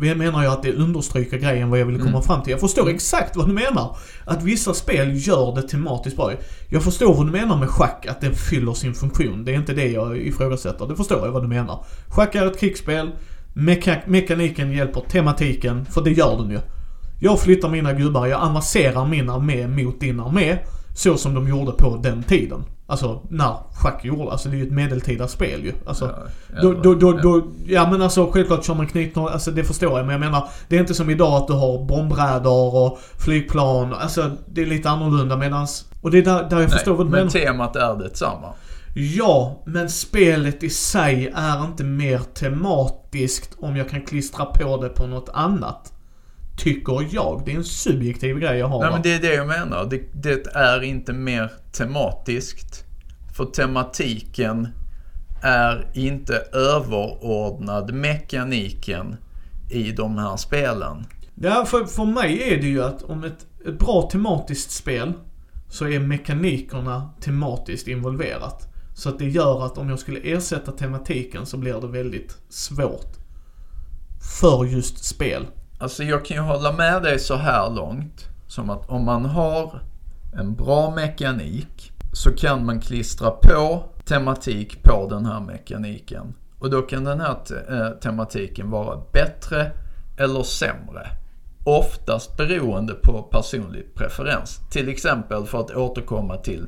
Jag menar ju att det understryker grejen vad jag vill komma Mm. fram till. Jag förstår exakt vad du menar. Att vissa spel gör det tematiskt bra. Jag förstår vad du menar med schack, att den fyller sin funktion. Det är inte det jag ifrågasätter. Det förstår jag vad du menar. Schack är ett krigsspel. Meka mekaniken hjälper tematiken, för det gör den ju. Jag flyttar mina gubbar, jag avancerar min armé mot din armé. Så som de gjorde på den tiden. Alltså när schack gjorde, alltså det är ju ett medeltida spel ju. Alltså, Ja, då, då, då, då, ja men alltså självklart kör man knytnål, alltså det förstår jag. Men jag menar, det är inte som idag att du har bombrädor och flygplan. Alltså det är lite annorlunda medans... Och det är där, där jag förstår vad du men menar. temat är detsamma. Ja, men spelet i sig är inte mer tematiskt om jag kan klistra på det på något annat. Tycker jag. Det är en subjektiv grej jag har. Nej men det är det jag menar. Det, det är inte mer tematiskt. För tematiken är inte överordnad mekaniken i de här spelen. Ja, för, för mig är det ju att om ett, ett bra tematiskt spel så är mekanikerna tematiskt involverat. Så att det gör att om jag skulle ersätta tematiken så blir det väldigt svårt. För just spel. Alltså jag kan ju hålla med dig så här långt. Som att om man har en bra mekanik så kan man klistra på tematik på den här mekaniken. Och då kan den här te- eh, tematiken vara bättre eller sämre. Oftast beroende på personlig preferens. Till exempel för att återkomma till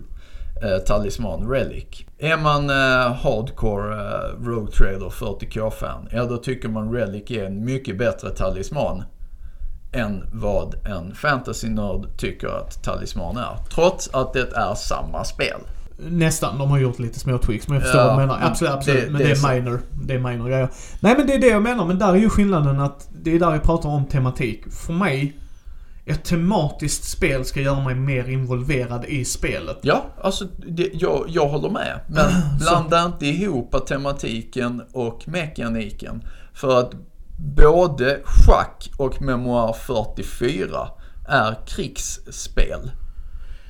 Talisman Relic. Är man eh, hardcore eh, Rogue Trader 40k-fan, ja då tycker man Relic är en mycket bättre talisman än vad en fantasy-nörd tycker att talisman är. Trots att det är samma spel. Nästan. De har gjort lite små tweaks, men jag förstår Ja, vad du menar. men Absolut, absolut. det- men det är så. minor. Det är minor grejer. Nej, men det är det jag menar. Men där är ju skillnaden att det är där jag pratar om tematik. För mig, ett tematiskt spel ska göra mig mer involverad i spelet. Ja, alltså det, jag, jag håller med. Men [clears throat] blanda inte ihop tematiken och mekaniken. För att både schack och Memoir 44 är krigsspel.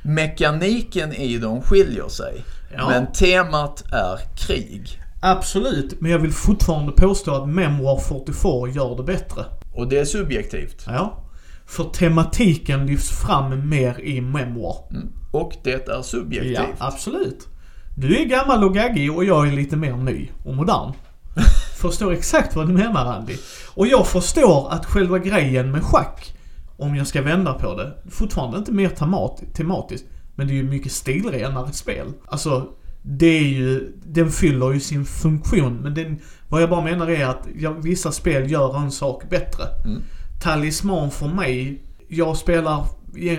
Mekaniken i dem skiljer sig. Ja. Men temat är krig. Absolut, men jag vill fortfarande påstå att Memoir 44 gör det bättre. Och det är subjektivt. Ja. För tematiken lyfts fram mer i Memoir. Mm. Och det är subjektivt. Ja, absolut. Du är gammal och gaggig och jag är lite mer ny och modern. [laughs] Förstår exakt vad du menar Andy. Och jag förstår att själva grejen med schack, om jag ska vända på det, fortfarande inte mer temat, tematiskt. Men det är ju mycket stilrenare spel. Alltså, det är ju, den fyller ju sin funktion. Men den, vad jag bara menar är att ja, vissa spel gör en sak bättre. Mm. Talisman för mig, jag spelar,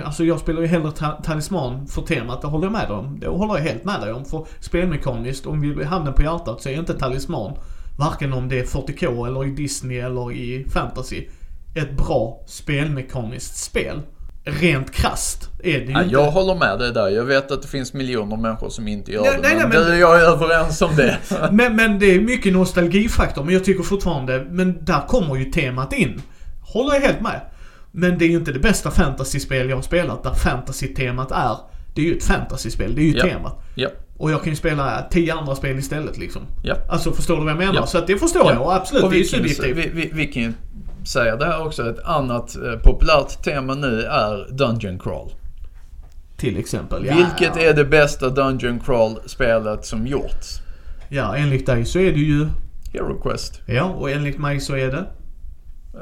alltså jag spelar ju hellre ta, talisman för temat, det håller jag med dig om. Det håller jag helt med dig om. För spelmekaniskt, om vi handen på hjärtat så är inte talisman, varken om det är 40K eller i Disney eller i fantasy, ett bra spelmekaniskt spel. Rent krasst är det ju Ja, inte. jag håller med dig där. Jag vet att det finns miljoner människor som inte gör Nej, det. nej, men, nej, men- jag är överens om det. [laughs] Men, men det är mycket nostalgifaktor. Men jag tycker fortfarande, men där kommer ju temat in. Håller jag helt med. Men det är ju inte det bästa fantasyspel jag har spelat där fantasy-temat är. Det är ju ett fantasyspel, det är ju Ja. temat. ja, Och jag kan ju spela tio andra spel istället liksom. ja. Alltså förstår du vad jag menar? Ja. Så att det förstår jag absolut, Och det är vi ju kan, subjektivt. vi, vi, vi kan ju säga det här också. Ett annat eh, populärt tema nu är Dungeon Crawl. Till exempel. Ja. Vilket är det bästa Dungeon Crawl-spelet som gjorts? Ja, enligt dig så är det ju... Hero Quest. Ja, och enligt mig så är det...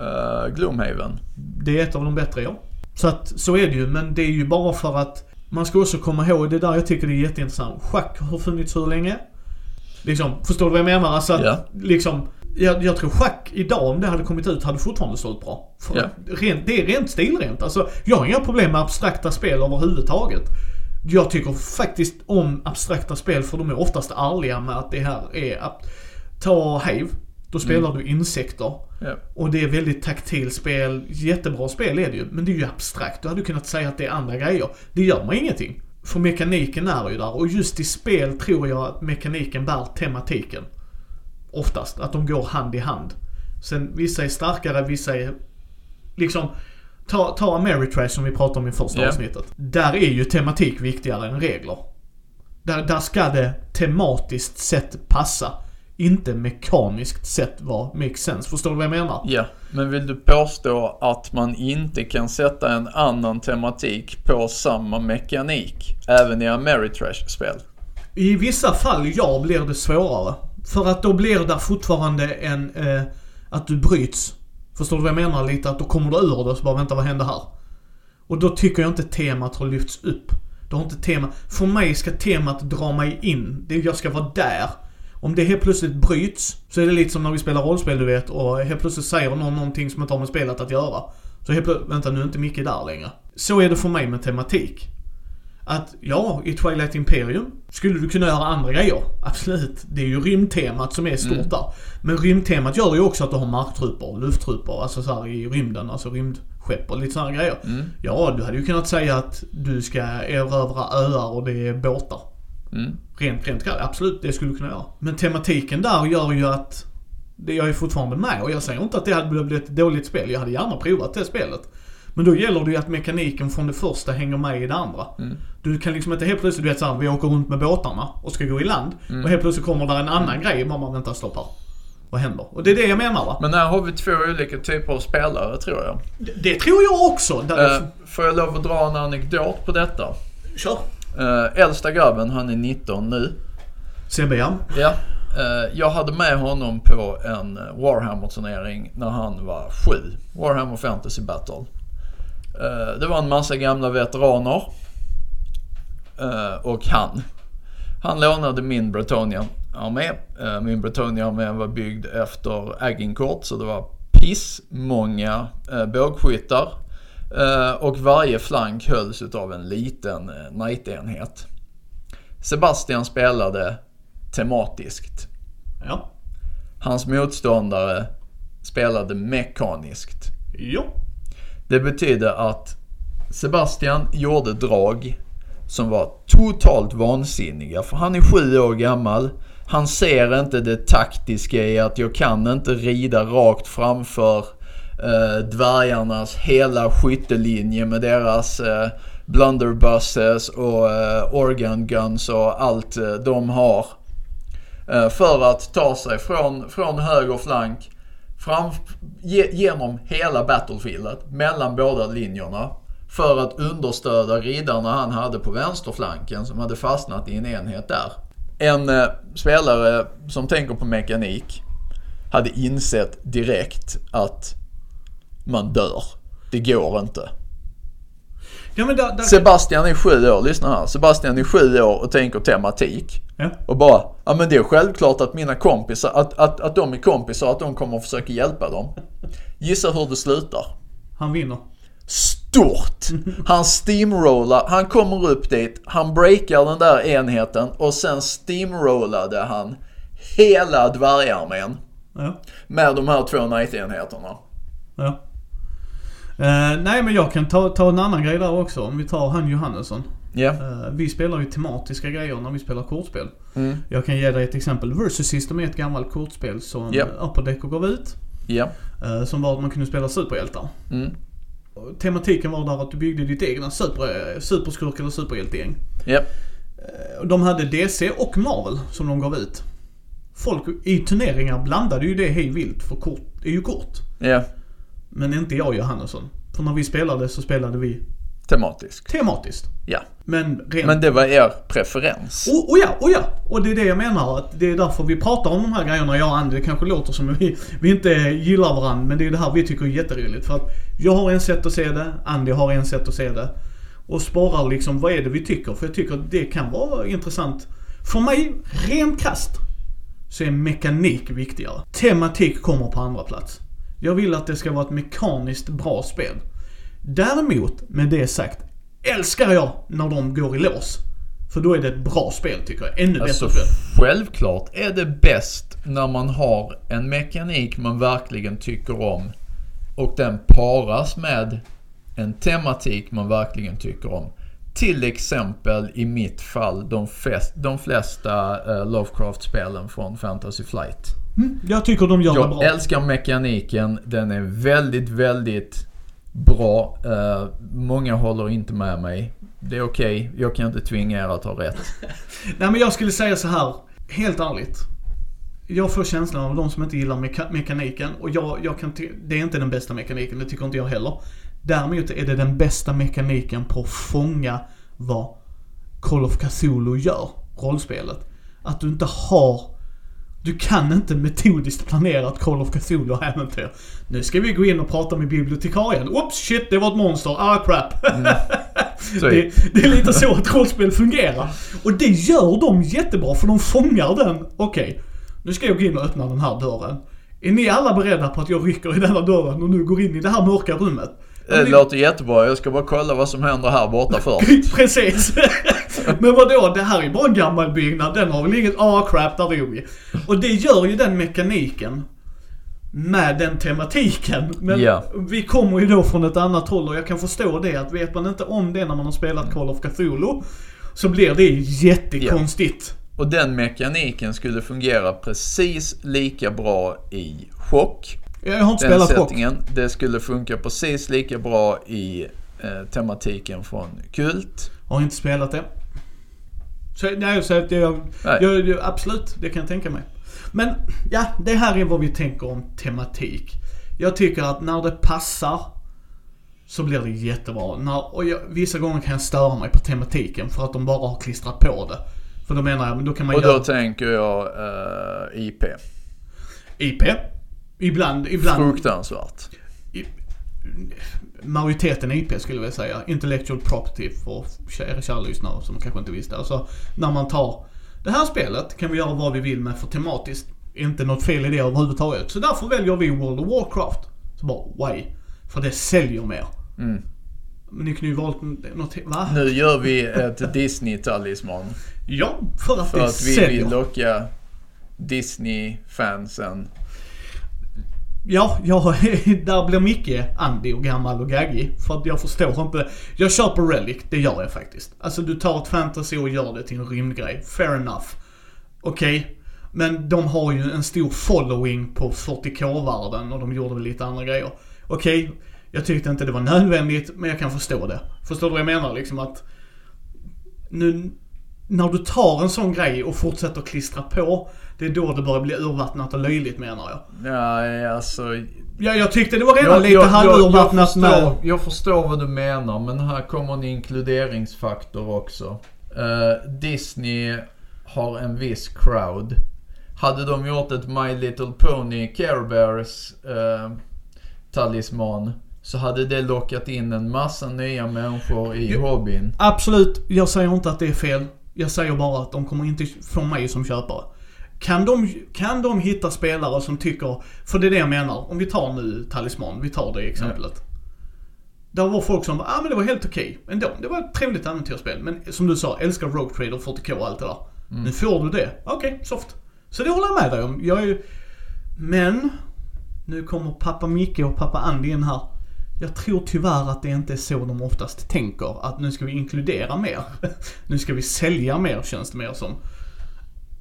Uh, Gloomhaven. Det är ett av de bättre, ja. Så att, så är det ju. Men det är ju bara för att man ska också komma ihåg, det är där jag tycker det är jätteintressant. Schack har funnits hur länge? Liksom, förstår du vad jag menar? Alltså att, Ja. liksom, jag, jag tror schack idag, om det hade kommit ut, hade fortfarande sålt bra. Ja. rent, det är rent stilrent. Alltså, jag har inga problem med abstrakta spel överhuvudtaget. Jag tycker faktiskt om abstrakta spel för de är oftast ärliga med att det här är... Ta Hive. Då spelar du insekter. Ja. Och det är väldigt taktil spel. Jättebra spel är det ju. Men det är ju abstrakt. Du hade kunnat säga att det är andra grejer. Det gör mig ingenting. För mekaniken är ju där. Och just i spel tror jag att mekaniken bär tematiken. Oftast. Att de går hand i hand. Sen vissa är starkare, vissa är liksom Ta, ta Ameritrash som vi pratade om i första Ja. avsnittet. Där är ju tematik viktigare än regler. Där, där ska det tematiskt sett passa. Inte mekaniskt sett vara make sense. Förstår du vad jag menar? Ja, men vill du påstå att man inte kan sätta en annan tematik på samma mekanik även i Ameritrash-spel? I vissa fall, ja, blir det svårare. För att då blir det fortfarande en, eh, att du bryts. Förstår du vad jag menar lite? Att då kommer du ur det och så bara vänta vad hände här? Och då tycker jag inte temat har lyfts upp. Det har inte tema. För mig ska temat dra mig in. Det, jag ska vara där. Om det helt plötsligt bryts, så är det lite som när vi spelar rollspel du vet och helt plötsligt säger någon någonting som inte har med spelet att göra. Så helt plötsligt, vänta nu är inte Micke där längre. Så är det för mig med tematik. Att ja, i Twilight Imperium skulle du kunna göra andra grejer. Absolut. Det är ju rymdtemat som är stort där. Men rymdtemat gör ju också att du har marktrupper, lufttrupper, alltså så här i rymden, alltså rymdskepp och lite sådana grejer. Ja, du hade ju kunnat säga att du ska erövra öar och det är båtar. Mm. Rent, rent absolut det skulle kunna göra. Men tematiken där gör ju att det, jag är fortfarande med och jag säger inte att det hade blivit ett dåligt spel. Jag hade gärna provat det spelet. Men då gäller det ju att mekaniken från det första hänger med i det andra. Du kan liksom inte helt plötsligt, du vet såhär, vi åker runt med båtarna och ska gå i land. Och helt plötsligt kommer där en annan grej. Mamma, vänta, stopp här. Vad händer? Och det är det jag menar va? Men här har vi två olika typer av spelare tror jag. Det, det tror jag också. Där, Eh, får jag lov att dra en anekdot på detta? Kör. Uh, äldsta grabben, han är 19 nu. Sebbe ja. Eh, jag hade med honom på en eh, Warhammer-turnering när han var sju. Warhammer Fantasy Battle. Eh, det var en massa gamla veteraner. eh, och han. Han lånade min Bretonnia-armé. Eh, min Bretonnia-armé var byggd efter Agincourt så det var pissmånga uh, bågskyttar. Eh, och varje flank hölls utav en liten uh, knight-enhet. Sebastian spelade tematiskt. Ja. Hans motståndare spelade mekaniskt. Jo. Det betyder att Sebastian gjorde drag som var totalt vansinniga. För han är sju år gammal. Han ser inte det taktiska i att jag kan inte rida rakt framför eh, dvärgarnas hela skyttelinje med deras eh, blunderbusses och eh, organ guns och allt eh, de har. Eh, för att ta sig från, från höger flank fram, ge, genom hela battlefieldet mellan båda linjerna. För att understöda riddarna han hade på vänsterflanken som hade fastnat i en enhet där. En eh, spelare som tänker på mekanik hade insett direkt att man dör. Det går inte. Ja men där, där... Sebastian är sju år, lyssna här. Sebastian är sju år och tänker tematik. Ja. Och bara, ja men det är självklart att mina kompisar, att, att, att de är kompisar, att de kommer att försöka hjälpa dem. Gissa hur det slutar. Han vinner. Stort! Han steamrollar, han kommer upp dit, han breakar den där enheten och sen steamrollade han hela dvärgarmén Ja. med de här två knight-enheterna. Ja. Eh, nej men jag kan ta, ta en annan grej där också. Om vi tar han Johannesson. Ja. Eh, vi spelar ju tematiska grejer när vi spelar kortspel. Mm. Jag kan ge dig ett exempel. Versus System är ett gammalt kortspel som yeah. Decker gav ut. Ja. eh, som var att man kunde spela superhjältar. Mm. Tematiken var där att du byggde ditt egna super, superskurk eller superhjältegäng. Eh, och De hade DC och Marvel som de gav ut. Folk i turneringar blandade ju det hej vilt för kort är ju kort. Ja. Men inte jag Johannesson. För när vi spelade så spelade vi Tematiskt. tematiskt. Ja. Men rent... Men det var er preferens. Och, och ja, och ja! Och det är det jag menar. Att det är därför vi pratar om de här grejerna, jag och Andy. Det kanske låter som att vi, vi inte gillar varandra. Men det är det här vi tycker är jätteroligt. För att jag har en sätt att se det, Andy har en sätt att se det. Och sparar liksom, vad är det vi tycker? För jag tycker att det kan vara intressant. För mig, rent krasst, så är mekanik viktigare. Tematik kommer på andra plats. Jag vill att det ska vara ett mekaniskt bra spel. Däremot, med det sagt, älskar jag när de går i lås. För då är det ett bra spel tycker jag. Ännu Alltså bättre spel. självklart är det bäst när man har en mekanik man verkligen tycker om och den paras med en tematik man verkligen tycker om. Till exempel i mitt fall de, fest, de flesta uh, Lovecraft-spelen från Fantasy Flight. Mm, jag tycker de gör det Jag bra. älskar mekaniken. Den är väldigt, väldigt bra. Eh, många håller inte med mig. Det är okej. Jag kan inte tvinga er att ha rätt. [laughs] Nej men jag skulle säga så här, helt ärligt. Jag får känslan av de som inte gillar meka- mekaniken och jag, jag kan det är inte den bästa mekaniken, det tycker inte jag heller. Däremot är det den bästa mekaniken på att fånga vad Call of Cthulhu gör, rollspelet. Att du inte har du kan inte metodiskt planera ett Call of Cthulhu-äventyr. Nu ska vi gå in och prata med bibliotekarien. Oops, shit, det var ett monster. Ah, crap. [laughs] Så, Det, det är lite så ett rollspel fungerar. Och det gör de jättebra för de fångar den. Okej, nu ska jag gå in och öppna den här dörren. Är ni alla beredda på att jag rycker i denna dörren och nu går in i det här mörka rummet? Det låter jättebra. Jag ska bara kolla vad som händer här borta först. [laughs] Precis. [laughs] Men vadå, det här är bara en gammal byggnad. Den har väl inget, ah crap, där är vi. Och det gör ju den mekaniken med den tematiken. Men Ja. vi kommer ju då från ett annat håll och jag kan förstå det att vet man inte om det när man har spelat Call of Cthulhu så blir det jättekonstigt. Och den mekaniken skulle fungera precis lika bra i chock. Jag har inte Den spelat Rock. settingen. Det skulle funka precis lika bra i eh, tematiken från Kult. Har inte spelat det. Så, nej, så att jag, Nej. jag, jag, absolut, det kan jag tänka mig. Men ja, det här är vad vi tänker om tematik. Jag tycker att när det passar så blir det jättebra. När, och jag, vissa gånger kan jag störa mig på tematiken för att de bara har klistrat på det. För då menar jag, men då kan man Och göra då tänker jag eh, IP. IP. Ibland, ibland. Fruktansvärt. majoriteten IP skulle jag vilja säga. Intellectual property för kära kära lyssnare som kanske inte visste. Alltså när man tar det här spelet kan vi göra vad vi vill med för tematiskt. Inte något fel i det överhuvudtaget. Så därför väljer vi World of Warcraft. Så bara, why? För det säljer mer. Mm. Men ni kunde ju valt något, va? Nu gör vi ett [laughs] Disney-talisman. Ja, för att För det att vi säljer. vill locka Disney-fansen. Ja, jag, [laughs] där blir mycket Andy och gammal och gaggig. För att jag förstår inte. Jag kör på Relic, det gör jag faktiskt. Alltså du tar ett fantasy och gör det till en rymdgrej. Fair enough. Okej. Men de har ju en stor following på 40k-världen och de gjorde väl lite andra grejer. Okej, jag tyckte inte det var nödvändigt, men jag kan förstå det. Förstår du vad jag menar? Liksom att... Nu, när du tar en sån grej och fortsätter klistra på, det är då det börjar bli urvattnat och löjligt menar jag. Ja, alltså... Ja, jag tyckte det var redan lite halvurvattnat jag, med... förstår, jag förstår vad du menar, men här kommer en inkluderingsfaktor också. Eh, Disney har en viss crowd. Hade de gjort ett My Little Pony Care Bears eh, talisman så hade det lockat in en massa nya människor i Jo. hobbyn. Absolut, jag säger inte att det är fel. Jag säger bara att de kommer inte få mig som köpare. Kan de, kan de hitta spelare som tycker, för det är det jag menar. Om vi tar nu Talisman, vi tar det exemplet. Där var folk som bara, ah men det var helt okej ändå. Det var ett trevligt äventyrsspel. Men som du sa, älskar Rogue Trader 40K och allt det där. Nu får du det. Okej, soft. Så det håller jag med dig om. Jag är ju... Men, nu kommer pappa Micke och pappa Andy in här. Jag tror tyvärr att det inte är så de oftast tänker. Att nu ska vi inkludera mer. [laughs] nu ska vi sälja mer känns det mer som.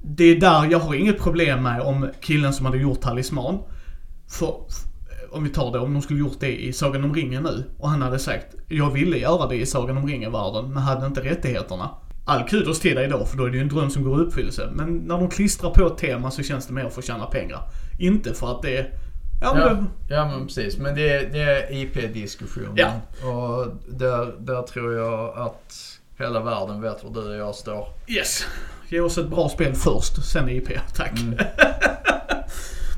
Det är där jag har inget problem med om killen som hade gjort Talisman. För, om vi tar det, om de skulle gjort det i Sagan om ringen nu. Och han hade sagt, jag ville göra det i Sagan om ringen-världen, men hade inte rättigheterna. All kudos till dig då, för då är det ju en dröm som går i uppfyllelse. Men när de klistrar på ett tema så känns det mer för att tjäna pengar. Inte för att det Ja, men Ja, men precis. Men det, är- det är IP-diskussionen. Ja. Och där, där tror jag att hela världen vet var du och jag står. Yes. Ge oss ett bra spel först, sen IP. Tack. Mm. [laughs]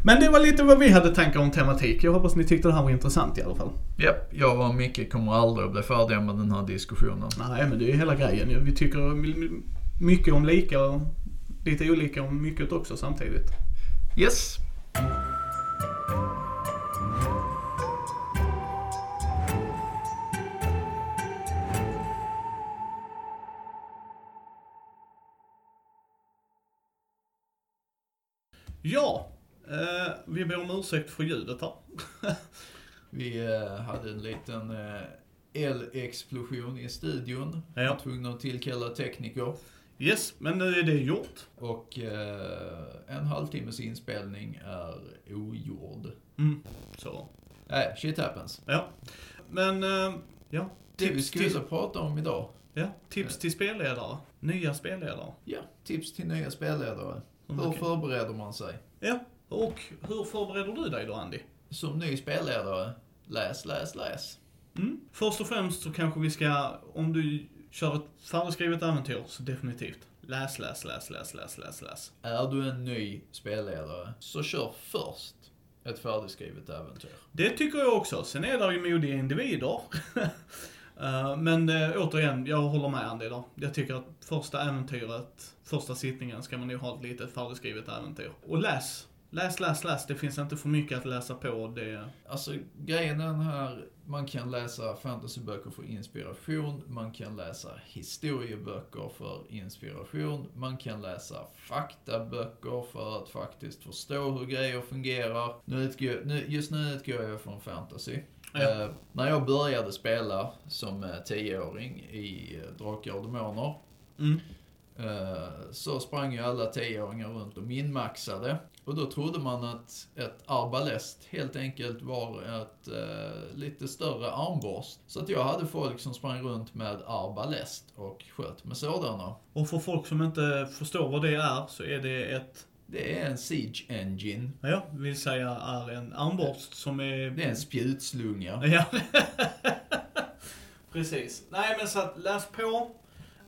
Men det var lite vad vi hade tankar om tematik. Jag hoppas ni tyckte det här var intressant i alla fall. Japp, jag och Micke kommer aldrig att bli färdiga med den här diskussionen. Nej, men det är ju hela grejen. Vi tycker mycket om lika och lite olika om mycket också samtidigt. Yes. Ja, eh, vi ber om ursäkt för ljudet här. [laughs] Vi eh, hade en liten eh, elexplosion i studion. Ja. Vi var tvungna att tillkalla tekniker. Yes, men nu är det gjort. Och eh, en halvtimmes inspelning är ogjord. Mm, så. Nej, shit happens. Ja. Men, eh, ja. Det vi skulle till, prata om idag. ja, tips till spelledare. Nya spelledare. Ja, tips till nya spelledare. Mm, Hur okej. förbereder man sig? Ja, och hur förbereder du dig då Andy? Som ny spelledare, läs, läs, läs. Mm. Först och främst så kanske vi ska, om du kör ett färdigskrivet äventyr, så definitivt. Läs, läs, läs, läs, läs, läs, läs. Är du en ny spelledare, så kör först ett färdigskrivet äventyr. Det tycker jag också. Sen är det ju modiga individer. [laughs] Eh, men eh, återigen, jag håller med Andy där. Jag tycker att första äventyret, första sittningen ska man ju ha ett litet färdigskrivet äventyr. Och läs. Läs, läs, läs. Det finns inte för mycket att läsa på. Det... Alltså grejen är den här, man kan läsa fantasyböcker för inspiration, man kan läsa historieböcker för inspiration, man kan läsa faktaböcker för att faktiskt förstå hur grejer fungerar. Nu utgår, nu, just nu utgår jag från fantasy. Ja. Eh, när jag började spela som eh, tioåring i eh, Drakar och Demoner Mm. Så sprang ju alla tioåringar runt och minmaxade. Och då trodde man att ett arbalest helt enkelt var ett eh, lite större armborst. Så att jag hade folk som sprang runt med arbalest och sköt med sådana. Och för folk som inte förstår vad det är, så är det ett, Det är en siege engine. ja, vill säga är en armborst som är... Det är en spjutslunga. [laughs] Ja. Precis. Nej men så att läs på.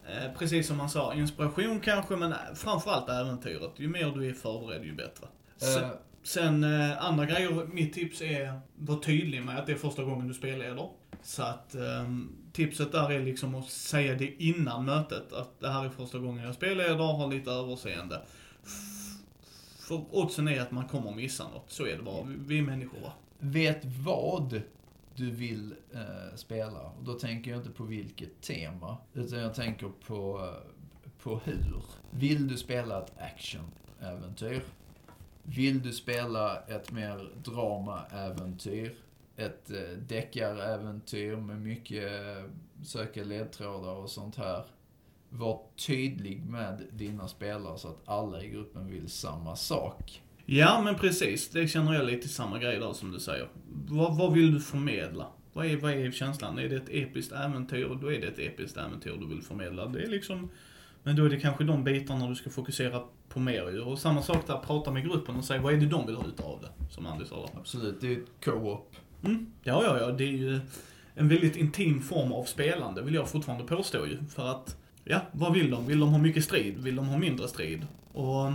Eh, precis som man sa, inspiration kanske, men framförallt äventyret. Ju mer du är förberedd, ju bättre. Sen, Eh, sen eh, andra grejer, mitt tips är, var tydlig med att det är första gången du spelleder. Så att ehm, tipset där är liksom att säga det innan mötet, att det här är första gången jag spelleder, har lite överseende. För oddsen är att man kommer missa något, så är det bara. Vi, vi är människor va? vet vad du vill eh, spela. Och då tänker jag inte på vilket tema, utan jag tänker på, eh, på hur. Vill du spela ett action-äventyr? Vill du spela ett mer drama-äventyr? Ett eh, deckaräventyr med mycket eh, söka ledtrådar och sånt här. Var tydlig med dina spelare så att alla i gruppen vill samma sak. Ja, men precis. Det känner jag lite samma grej där som du säger. Vad, vad vill du förmedla? Vad är, vad är känslan? Är det ett episkt äventyr, då är det ett episkt äventyr du vill förmedla. Det är liksom... Men då är det kanske de bitarna du ska fokusera på mer ju. Och samma sak där, prata med gruppen och säga vad är det de vill ha ut av det? Som Andy sa där. Absolut, det är ett co-op. Mm. Ja, ja, ja. Det är ju en väldigt intim form av spelande, vill jag fortfarande påstå ju. För att, ja, vad vill de? Vill de ha mycket strid? Vill de ha mindre strid? Och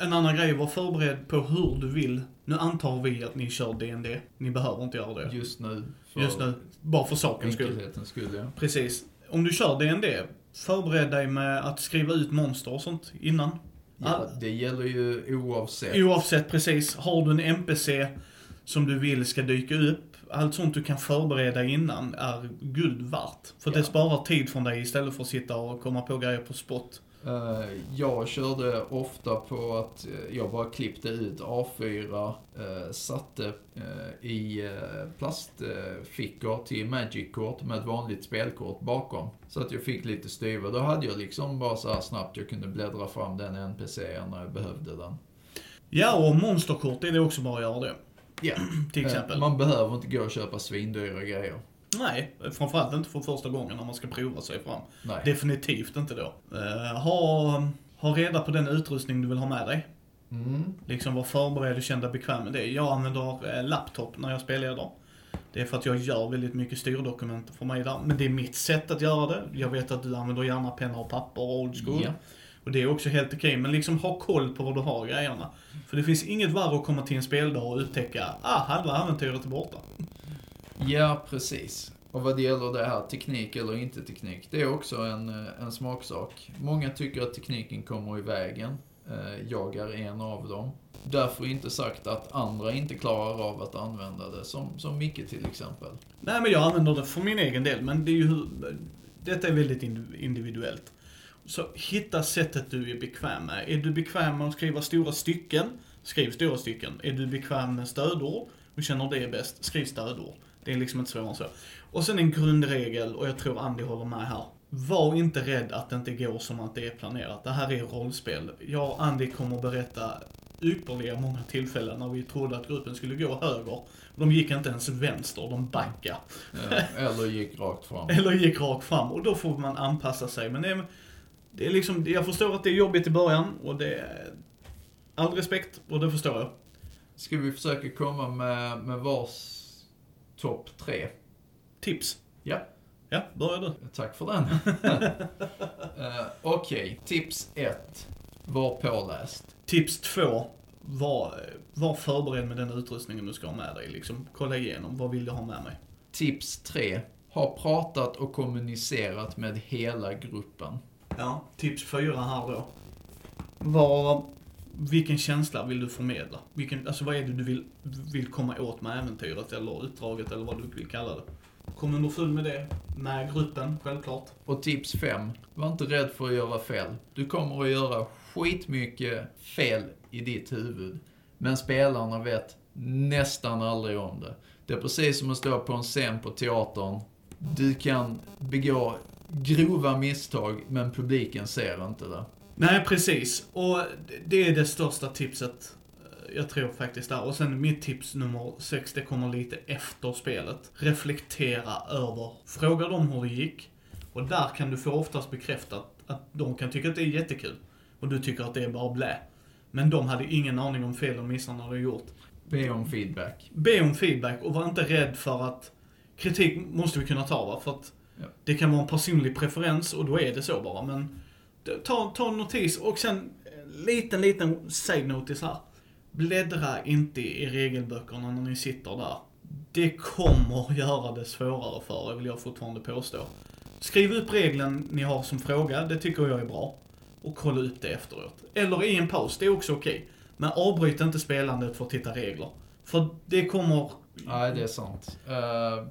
en annan grej, var förberedd på hur du vill. Nu antar vi att ni kör D&D. Ni behöver inte göra det. Just nu. Just nu. Bara för sakens skull. Skull, ja. Precis. Om du kör D&D, förbered dig med att skriva ut monster och sånt innan. Ja, det gäller ju oavsett. Oavsett precis, har du en NPC som du vill ska dyka upp, allt sånt du kan förbereda innan är guld värt. För Ja. det sparar tid från dig istället för att sitta och komma på grejer på spot. Eh, jag körde ofta på att eh, jag bara klippte ut A4, eh, satte i plastfickor till Magic-kort med ett vanligt spelkort bakom. Så att jag fick lite styva. Då hade jag liksom bara så snabbt jag kunde bläddra fram den NPCn när jag behövde den. Ja, och monsterkort är det också bara att göra det. Ja. [clears throat] Till exempel. Eh, Man behöver inte gå och köpa svindyra grejer. Nej, framförallt inte för första gången när man ska prova sig fram. Nej. Definitivt inte då. Eh, ha, ha reda på den utrustning du vill ha med dig. Mm. Liksom vara förberedd och känna dig bekväm med det. Jag använder eh, laptop när jag spelleder. Det är för att jag gör väldigt mycket styrdokument för mig där. Men det är mitt sätt att göra det. Jag vet att du använder gärna penna och papper och old school. Ja. Och det är också helt okej. Men liksom ha koll på vad du har grejerna. För det finns inget värre att komma till en speldag och upptäcka ah, halva äventyret är borta. Ja, precis. Och vad det gäller det här, teknik eller inte teknik, det är också en, eh, en smaksak. Många tycker att tekniken kommer i vägen. Eh, Jag är en av dem. Därför inte sagt att andra inte klarar av att använda det, som, som Micke till exempel. Nej men jag använder det för min egen del. Men det är ju hur, Detta är väldigt indiv- individuellt. Så hitta sättet du är bekväm med. Är du bekväm med att skriva stora stycken Skriv stora stycken. Är du bekväm med stödord och känner det är bäst, skriv stödord. Det är liksom inte svårare än så. Och sen en grundregel, och jag tror Andy håller med här. Var inte rädd att det inte går som att det är planerat. Det här är rollspel. Jag och Andy kommer berätta ypperliga många tillfällen när vi trodde att gruppen skulle gå höger. De gick inte ens vänster, de backade. Eller gick rakt fram. [laughs] Eller gick rakt fram och då får man anpassa sig. Men det är, liksom, jag förstår att det är jobbigt i början och det är all respekt och det förstår jag. Ska vi försöka komma med, med vars topp tre? Tips. Ja. Ja, börja du. Tack för den. [laughs] Eh, Okej, tips ett. Var påläst. Tips två. Var, var förberedd med den utrustningen du ska ha med dig. Liksom, kolla igenom, vad vill jag ha med mig? Tips tre. Ha pratat och kommunicerat med hela gruppen. Ja, tips fyra här då. Var, vilken känsla vill du förmedla? Vilken, alltså vad är det du vill, vill komma åt med äventyret eller uppdraget eller vad du vill kalla det? Kom underfund med det, med gruppen, självklart. Och tips fem. Var inte rädd för att göra fel. Du kommer att göra skitmycket fel i ditt huvud. Men spelarna vet nästan aldrig om det. Det är precis som att stå på en scen på teatern. Du kan begå grova misstag, men publiken ser inte det. Nej, precis. Och det är det största tipset eh, jag tror faktiskt där. Och sen mitt tips nummer sex, det kommer lite efter spelet. Reflektera över, fråga dem hur det gick. Och där kan du få oftast bekräftat att de kan tycka att det är jättekul. Och du tycker att det är bara blä. Men de hade ingen aning om fel och missar när de gjort. Be om feedback. Be om feedback och var inte rädd för att kritik måste vi kunna ta va? För att Ja. det kan vara en personlig preferens och då är det så bara. Men ta, ta en notis och sen en liten, liten side notice här. Bläddra inte i regelböckerna när ni sitter där. Det kommer göra det svårare för er, vill jag fortfarande påstå. Skriv upp regeln ni har som fråga, det tycker jag är bra. Och kolla upp det efteråt. Eller i en paus, det är också okej. Men avbryt inte spelandet för att titta regler. För det kommer... Nej, det är sant. Eh,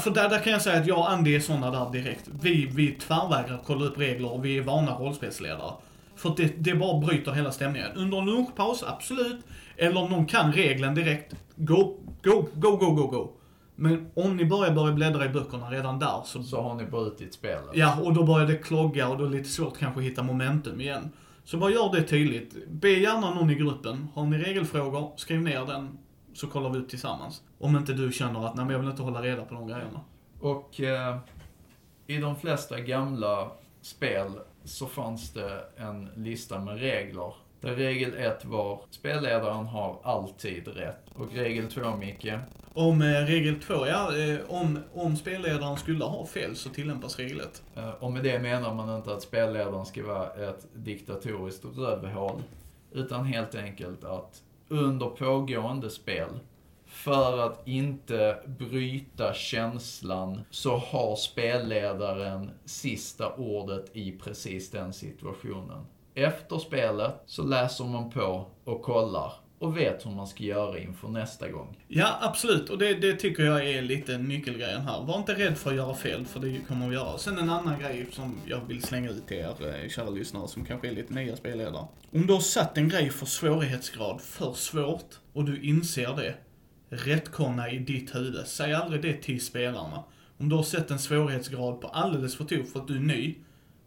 För där, där kan jag säga att jag och Andy är såna där direkt. Vi, vi tvärvägrar kolla upp regler och vi är vana rollspelsledare. För att det, det bara bryter hela stämningen. Under en lunchpaus, absolut. Eller om någon kan regeln direkt, go, go, go, go, go, go. Men om ni börjar börja bläddra i böckerna redan där så... så har ni brutit spelet. Ja, och då börjar det klogga och då är det lite svårt kanske att hitta momentum igen. Så bara gör det tydligt. Be gärna någon i gruppen. Har ni regelfrågor, skriv ner den. Så kollar vi upp tillsammans. Om inte du känner att, nej men jag vill inte hålla reda på de grejerna. Och eh, i de flesta gamla spel så fanns det en lista med regler. Där regel 1 var spelledaren har alltid rätt. Och regel 2, Micke, Om eh, regel 2, ja, eh, om, om spelledaren skulle ha fel så tillämpas regel 1. eh, och med det menar man inte att spelledaren ska vara ett diktatoriskt rövhål. Utan helt enkelt att under pågående spel, för att inte bryta känslan, så har spelledaren sista ordet i precis den situationen. Efter spelet så läser man på och kollar och vet hur man ska göra inför nästa gång. Ja, absolut. Och det, det tycker jag är lite nyckelgrejen här. Var inte rädd för att göra fel, för det kommer vi göra. Sen en annan grej som jag vill slänga ut till er eh, kära lyssnare som kanske är lite nya spelledare. Om du har satt en grej för svårighetsgrad för svårt och du inser det, rättkonna i ditt huvud. Säg aldrig det till spelarna. Om du har sett en svårighetsgrad på alldeles för tok för att du är ny,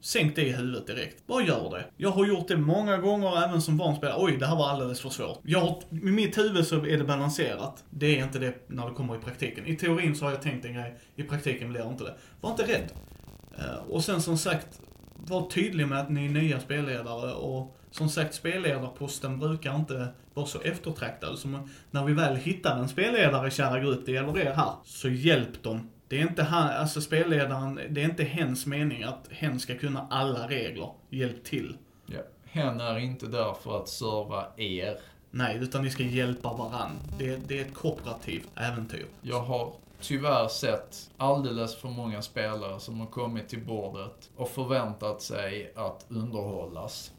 Sänk det i huvudet direkt. Bara gör det. Jag har gjort det många gånger även som barnspelare. Oj, det här var alldeles för svårt. Jag har, I mitt huvud så är det balanserat. Det är inte det när det kommer i praktiken. I teorin så har jag tänkt en grej, i praktiken blir det inte det. Var inte rädd. Eh, och sen som sagt, var tydlig med att ni är nya spelledare och som sagt, spelledarposten brukar inte vara så eftertraktad. Så när vi väl hittar en spelledare, kära grupp, det gäller er här, så hjälp dem. Det är inte han, alltså spelledaren, det är inte hens mening att hen ska kunna alla regler. Hjälp till. Ja. Hen är inte där för att serva er. Nej, utan ni ska hjälpa varann. Det, det är ett kooperativt äventyr. Jag har tyvärr sett alldeles för många spelare som har kommit till bordet och förväntat sig att underhållas.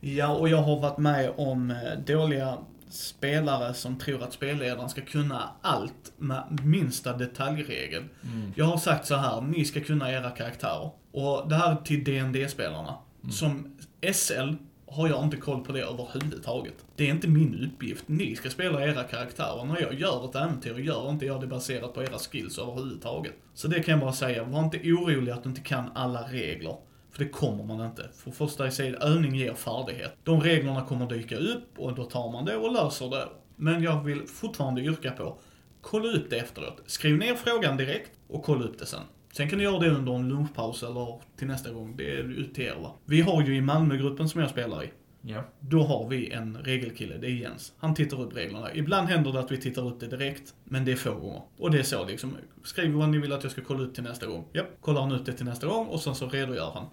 Ja, och jag har varit med om eh, dåliga spelare som tror att spelledaren ska kunna allt med minsta detaljregel. Mm. Jag har sagt så här, ni ska kunna era karaktärer. Och det här är till dd spelarna Som SL, har jag inte koll på det överhuvudtaget. Det är inte min uppgift. Ni ska spela era karaktärer. När jag gör ett äventyr gör inte jag det baserat på era skills överhuvudtaget. Så det kan jag bara säga. Var inte orolig att du inte kan alla regler. För det kommer man inte. För första i övning ger färdighet. De reglerna kommer dyka upp och då tar man det och löser det. Men jag vill fortfarande yrka på, kolla upp det efteråt. Skriv ner frågan direkt och kolla upp det sen. Sen kan ni göra det under en lunchpaus eller till nästa gång. Det är ut till er va. Vi har ju i Malmögruppen som jag spelar i. Ja. Då har vi en regelkille, det är Jens. Han tittar upp reglerna. Ibland händer det att vi tittar upp det direkt, men det är få gånger. Och det är så liksom. Skriv vad ni vill att jag ska kolla upp till nästa gång. Ja, kollar han ut det till nästa gång och sen så redogör han.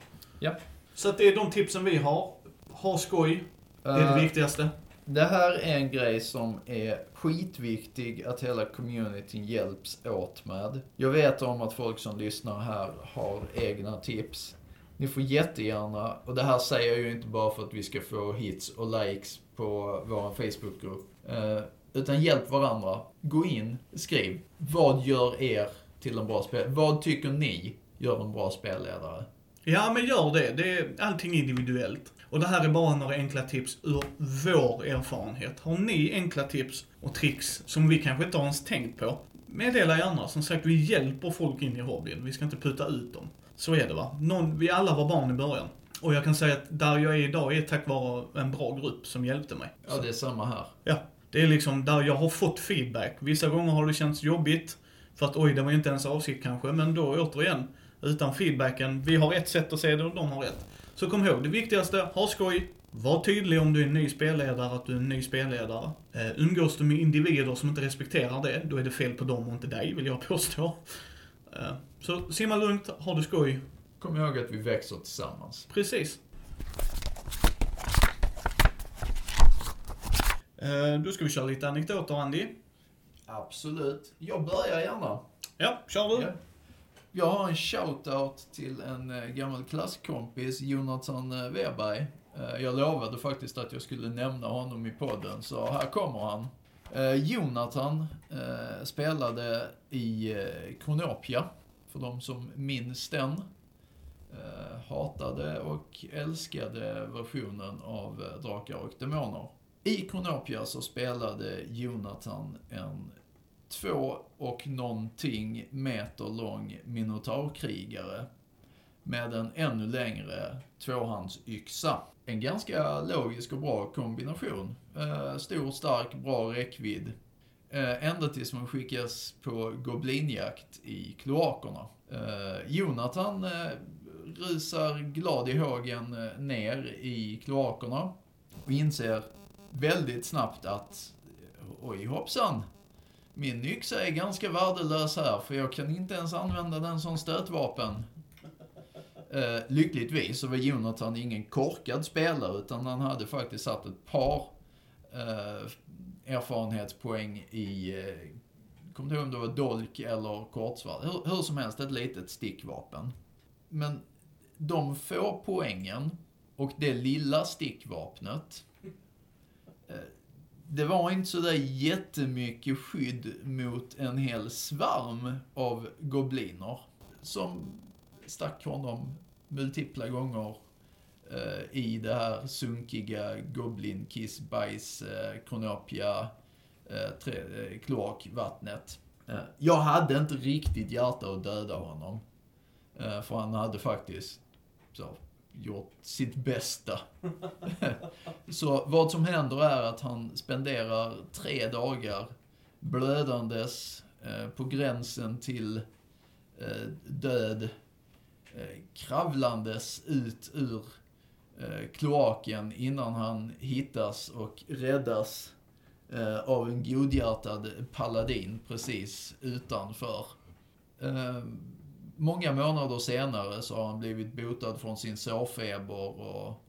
Ja. Så det är de tipsen vi har. Ha skoj. Det är det Eh, viktigaste. Det här är en grej som är skitviktig att hela communityn hjälps åt med. Jag vet om att folk som lyssnar här har egna tips. Ni får jättegärna, och det här säger jag ju inte bara för att vi ska få hits och likes på vår Facebookgrupp. Eh, utan hjälp varandra. Gå in, skriv. Vad gör er till en bra spel? Vad tycker ni gör en bra spelledare? Ja, men gör det. det är allting individuellt. Och det här är bara några enkla tips ur vår erfarenhet. Har ni enkla tips och tricks som vi kanske inte har ens tänkt på, meddela gärna. Som sagt, vi hjälper folk in i hobbyn. Vi ska inte putta ut dem. Så är det va. Någon, vi alla var barn i början. Och jag kan säga att där jag är idag är tack vare en bra grupp som hjälpte mig. Ja, det är samma här. Ja, det är liksom där jag har fått feedback. Vissa gånger har det känts jobbigt. För att oj, det var inte ens avsikt kanske. Men då återigen, utan feedbacken. Vi har ett sätt att se det och de har ett. Så kom ihåg, det viktigaste, ha skoj. Var tydlig om du är en ny spelledare, att du är en ny spelledare. Eh, umgås du med individer som inte respekterar det, då är det fel på dem och inte dig, vill jag påstå. Eh, så simma lugnt, ha det skoj. Kom ihåg att vi växer tillsammans. Precis. Eh, då ska vi köra lite anekdoter, Andy. Absolut. Jag börjar gärna. Ja, kör du. Ja. Jag har en shout-out till en eh, gammal klasskompis, Jonathan eh, Weberg. Eh, jag lovade faktiskt att jag skulle nämna honom i podden, så här kommer han. Jonathan spelade i Kronopia, Chronopia, för de som minns den. Hatade och älskade versionen av Drakar och Demoner. I Chronopia så spelade Jonathan en två och någonting meter lång minotaurkrigare med en ännu längre tvåhandsyxa. En ganska logisk och bra kombination. Eh, stor, stark, bra räckvidd. Eh, ända tills man skickas på goblinjakt i kloakerna. Eh, Jonathan eh, rusar glad i hågen eh, ner i kloakerna och inser väldigt snabbt att oj hoppsan, min yxa är ganska värdelös här för jag kan inte ens använda den som stötvapen. Eh, lyckligtvis så var Jonathan ingen korkad spelare utan han hade faktiskt satt ett par eh, erfarenhetspoäng i, eh, kommer inte ihåg om det var dolk eller kortsvärd. Hur, hur som helst ett litet stickvapen. Men de få poängen och det lilla stickvapnet eh, det var inte sådär jättemycket skydd mot en hel svärm av gobliner som stack honom multipla gånger eh, i det här sunkiga goblin kiss bajs eh, kronopia eh, tre, eh, kloakvattnet. Eh, jag hade inte riktigt hjärta att döda honom. Eh, för han hade faktiskt så, gjort sitt bästa. [laughs] Så vad som händer är att han spenderar tre dagar blödandes eh, på gränsen till eh, död, eh, kravlandes ut ur eh, kloaken innan han hittas och räddas eh, av en godhjärtad paladin precis utanför. Eh, Många månader senare så har han blivit botad från sin sårfeber och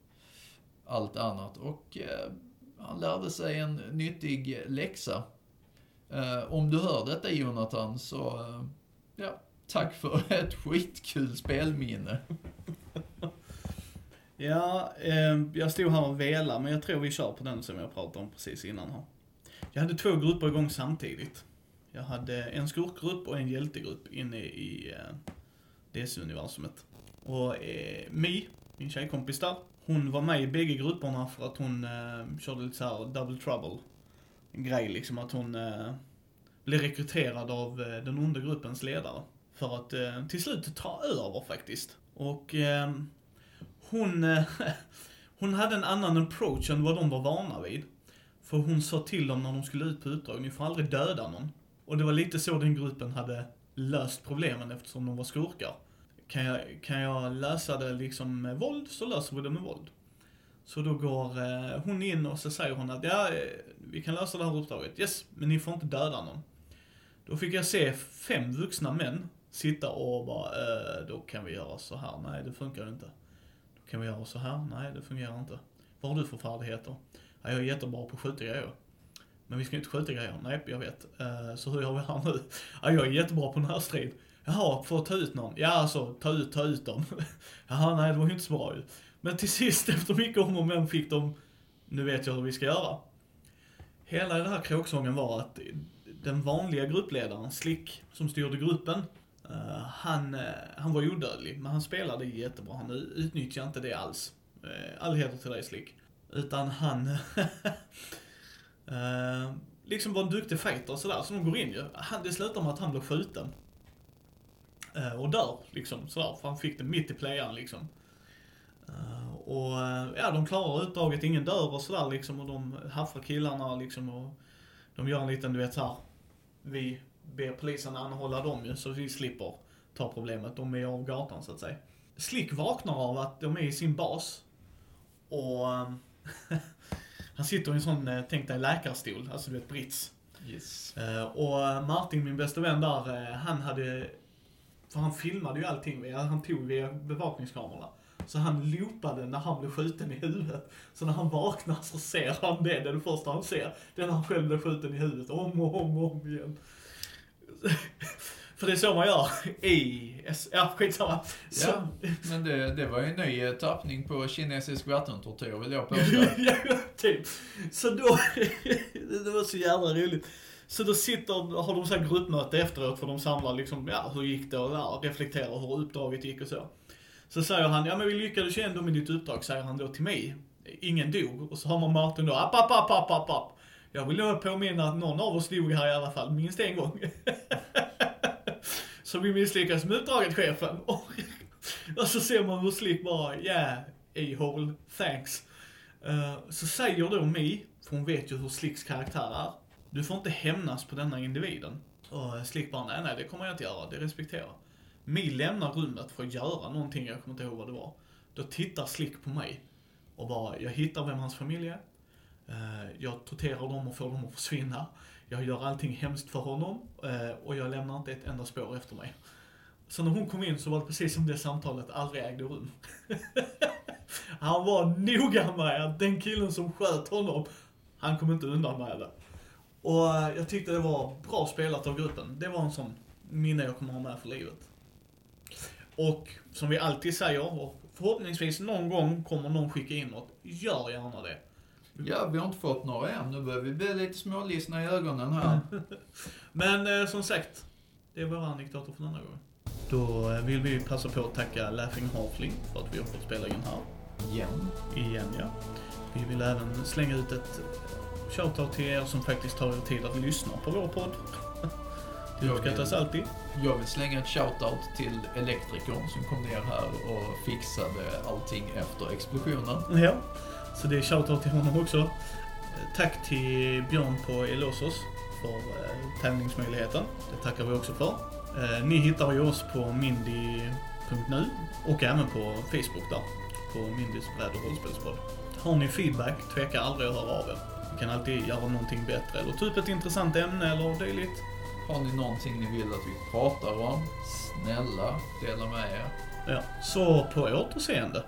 allt annat. Och eh, han lärde sig en nyttig läxa. Eh, om du hör detta Jonathan så, eh, ja, tack för [laughs] ett skitkul spelminne. [laughs] Ja, eh, jag stod här och velade, men jag tror vi kör på den som jag pratade om precis innan här. Jag hade två grupper igång samtidigt. Jag hade en skurkgrupp och en hjältegrupp inne i eh, DC-universumet. Och eh, Mi, min tjejkompis där, Hon var med i bägge grupperna för att hon eh, körde lite såhär double trouble. En grej liksom att hon eh, blev rekryterad av eh, den onda gruppens ledare. För att eh, till slut ta över faktiskt. Och eh, hon, eh, [laughs] hon hade en annan approach än vad de var vana vid. För hon sa till dem när de skulle ut på utdrag, ni får aldrig döda någon. Och det var lite så den gruppen hade löst problemen eftersom de var skurkar. Kan jag, kan jag lösa det liksom med våld så löser vi det med våld. Så då går eh, hon in och så säger hon att ja, eh, vi kan lösa det här uppdraget. Yes, men ni får inte döda någon. Då fick jag se fem vuxna män sitta och bara, eh, då kan vi göra så här. Nej, det funkar inte. Då kan vi göra så här. Nej, det fungerar inte. Vad har du för färdigheter? Ja, jag är jättebra på att skjuta grejer. Men vi ska inte skjuta grejer. Nej, jag vet. Eh, så hur gör vi här nu? [laughs] Ja, jag är jättebra på närstrid. Jaha, för att ta ut någon? Ja, alltså, ta ut, ta ut dem. [laughs] Jaha, nej, det var ju inte så bra ju. Men till sist, [laughs] efter mycket om och men, fick de, nu vet jag hur vi ska göra. Hela den här kråksången var att den vanliga gruppledaren, Slick, som styrde gruppen, uh, han, uh, han var odödlig, men han spelade jättebra. Han utnyttjade inte det alls. Uh, all heder till dig, Slick. Utan han... uh, [laughs] liksom var en duktig fighter och sådär, så de går in ju. Han, det slutar med att han blir skjuten. Uh, och dör, liksom sådär, för han fick det mitt i playaren liksom. Uh, och ja, de klarar uppdraget, ingen dör och sådär liksom och de haffar killarna liksom och de gör en liten, du vet såhär, vi ber polisen anhålla dem ju så vi slipper ta problemet. De är av gatan så att säga. Slick vaknar av att de är i sin bas och [laughs] han sitter i en sån, eh, tänk dig läkarstol, alltså du vet brits. Yes. Och Martin, min bästa vän där, han hade, för han filmade ju allting, han tog via bevakningskamerorna. Så han loopade när han blev skjuten i huvudet. Så när han vaknar så ser han det, det är det första han ser. Det är när han själv blev skjuten i huvudet, om och om och om igen. För det är så man gör i... Ja, skitsamma. Så. Ja, men det, det var ju en ny tappning på kinesisk vattentortyr vill jag påstå. [laughs] ja, typ. Så då... [laughs] det var så jävla roligt. Så då sitter, har de så här gruppmöte efteråt för de samlar liksom, ja hur gick det och ja, reflekterar hur uppdraget gick och så. Så säger han, ja men vi lyckades ju ändå med ditt uppdrag, säger han då till mig. Ingen dog. Och så har man Martin då, app, app, app, app, app, app. Jag vill nog påminna att någon av oss dog här i alla fall, minst en gång. [laughs] så vi misslyckades med uppdraget, chefen. [laughs] Och så ser man hur Slick bara, yeah, a-hole, thanks. Uh, så säger då Mi, för hon vet ju hur Slicks karaktär är. Du får inte hämnas på denna individen. Och Slick bara, nej, nej, det kommer jag inte göra, det respekterar jag. Mi lämnar rummet för att göra någonting, jag kommer inte ihåg vad det var. Då tittar Slick på mig och bara, jag hittar vem hans familj är. Eh, jag torterar dem och får dem att försvinna. Jag gör allting hemskt för honom eh, och jag lämnar inte ett enda spår efter mig. Så när hon kom in så var det precis som det samtalet aldrig ägde rum. [laughs] Han var noga med att den killen som sköt honom, han kom inte undan med det. Och jag tyckte det var bra spelat av gruppen. Det var en sån minne jag kommer ha med för livet. Och som vi alltid säger, och förhoppningsvis någon gång kommer någon skicka in något, gör gärna det. Ja, vi har inte fått några än. Nu börjar vi bli lite smålistna i ögonen här. [laughs] Men eh, som sagt, det är våra anekdoter för denna gång. Då eh, vill vi passa på att tacka Laughing Halfling för att vi har fått spela in här. Igen. Igen, ja. Vi vill även slänga ut ett shoutout till er som faktiskt tar er tid att lyssna på vår podd. [laughs] Det uppskattas alltid. Jag vill slänga ett shoutout till elektrikern som kom ner här och fixade allting efter explosionen. Ja, så det är shoutout till honom också. Tack till Björn på Elosos för eh, tävlingsmöjligheten. Det tackar vi också för. Eh, ni hittar ju oss på mindy.nu och även på Facebook där. På Mindys bräd och rollspelspodd. Har ni feedback, tveka aldrig att höra av er. Kan alltid göra någonting bättre eller upp ett intressant ämne eller dylikt. Har ni någonting ni vill att vi pratar om, snälla dela med er. Ja, så på återseende.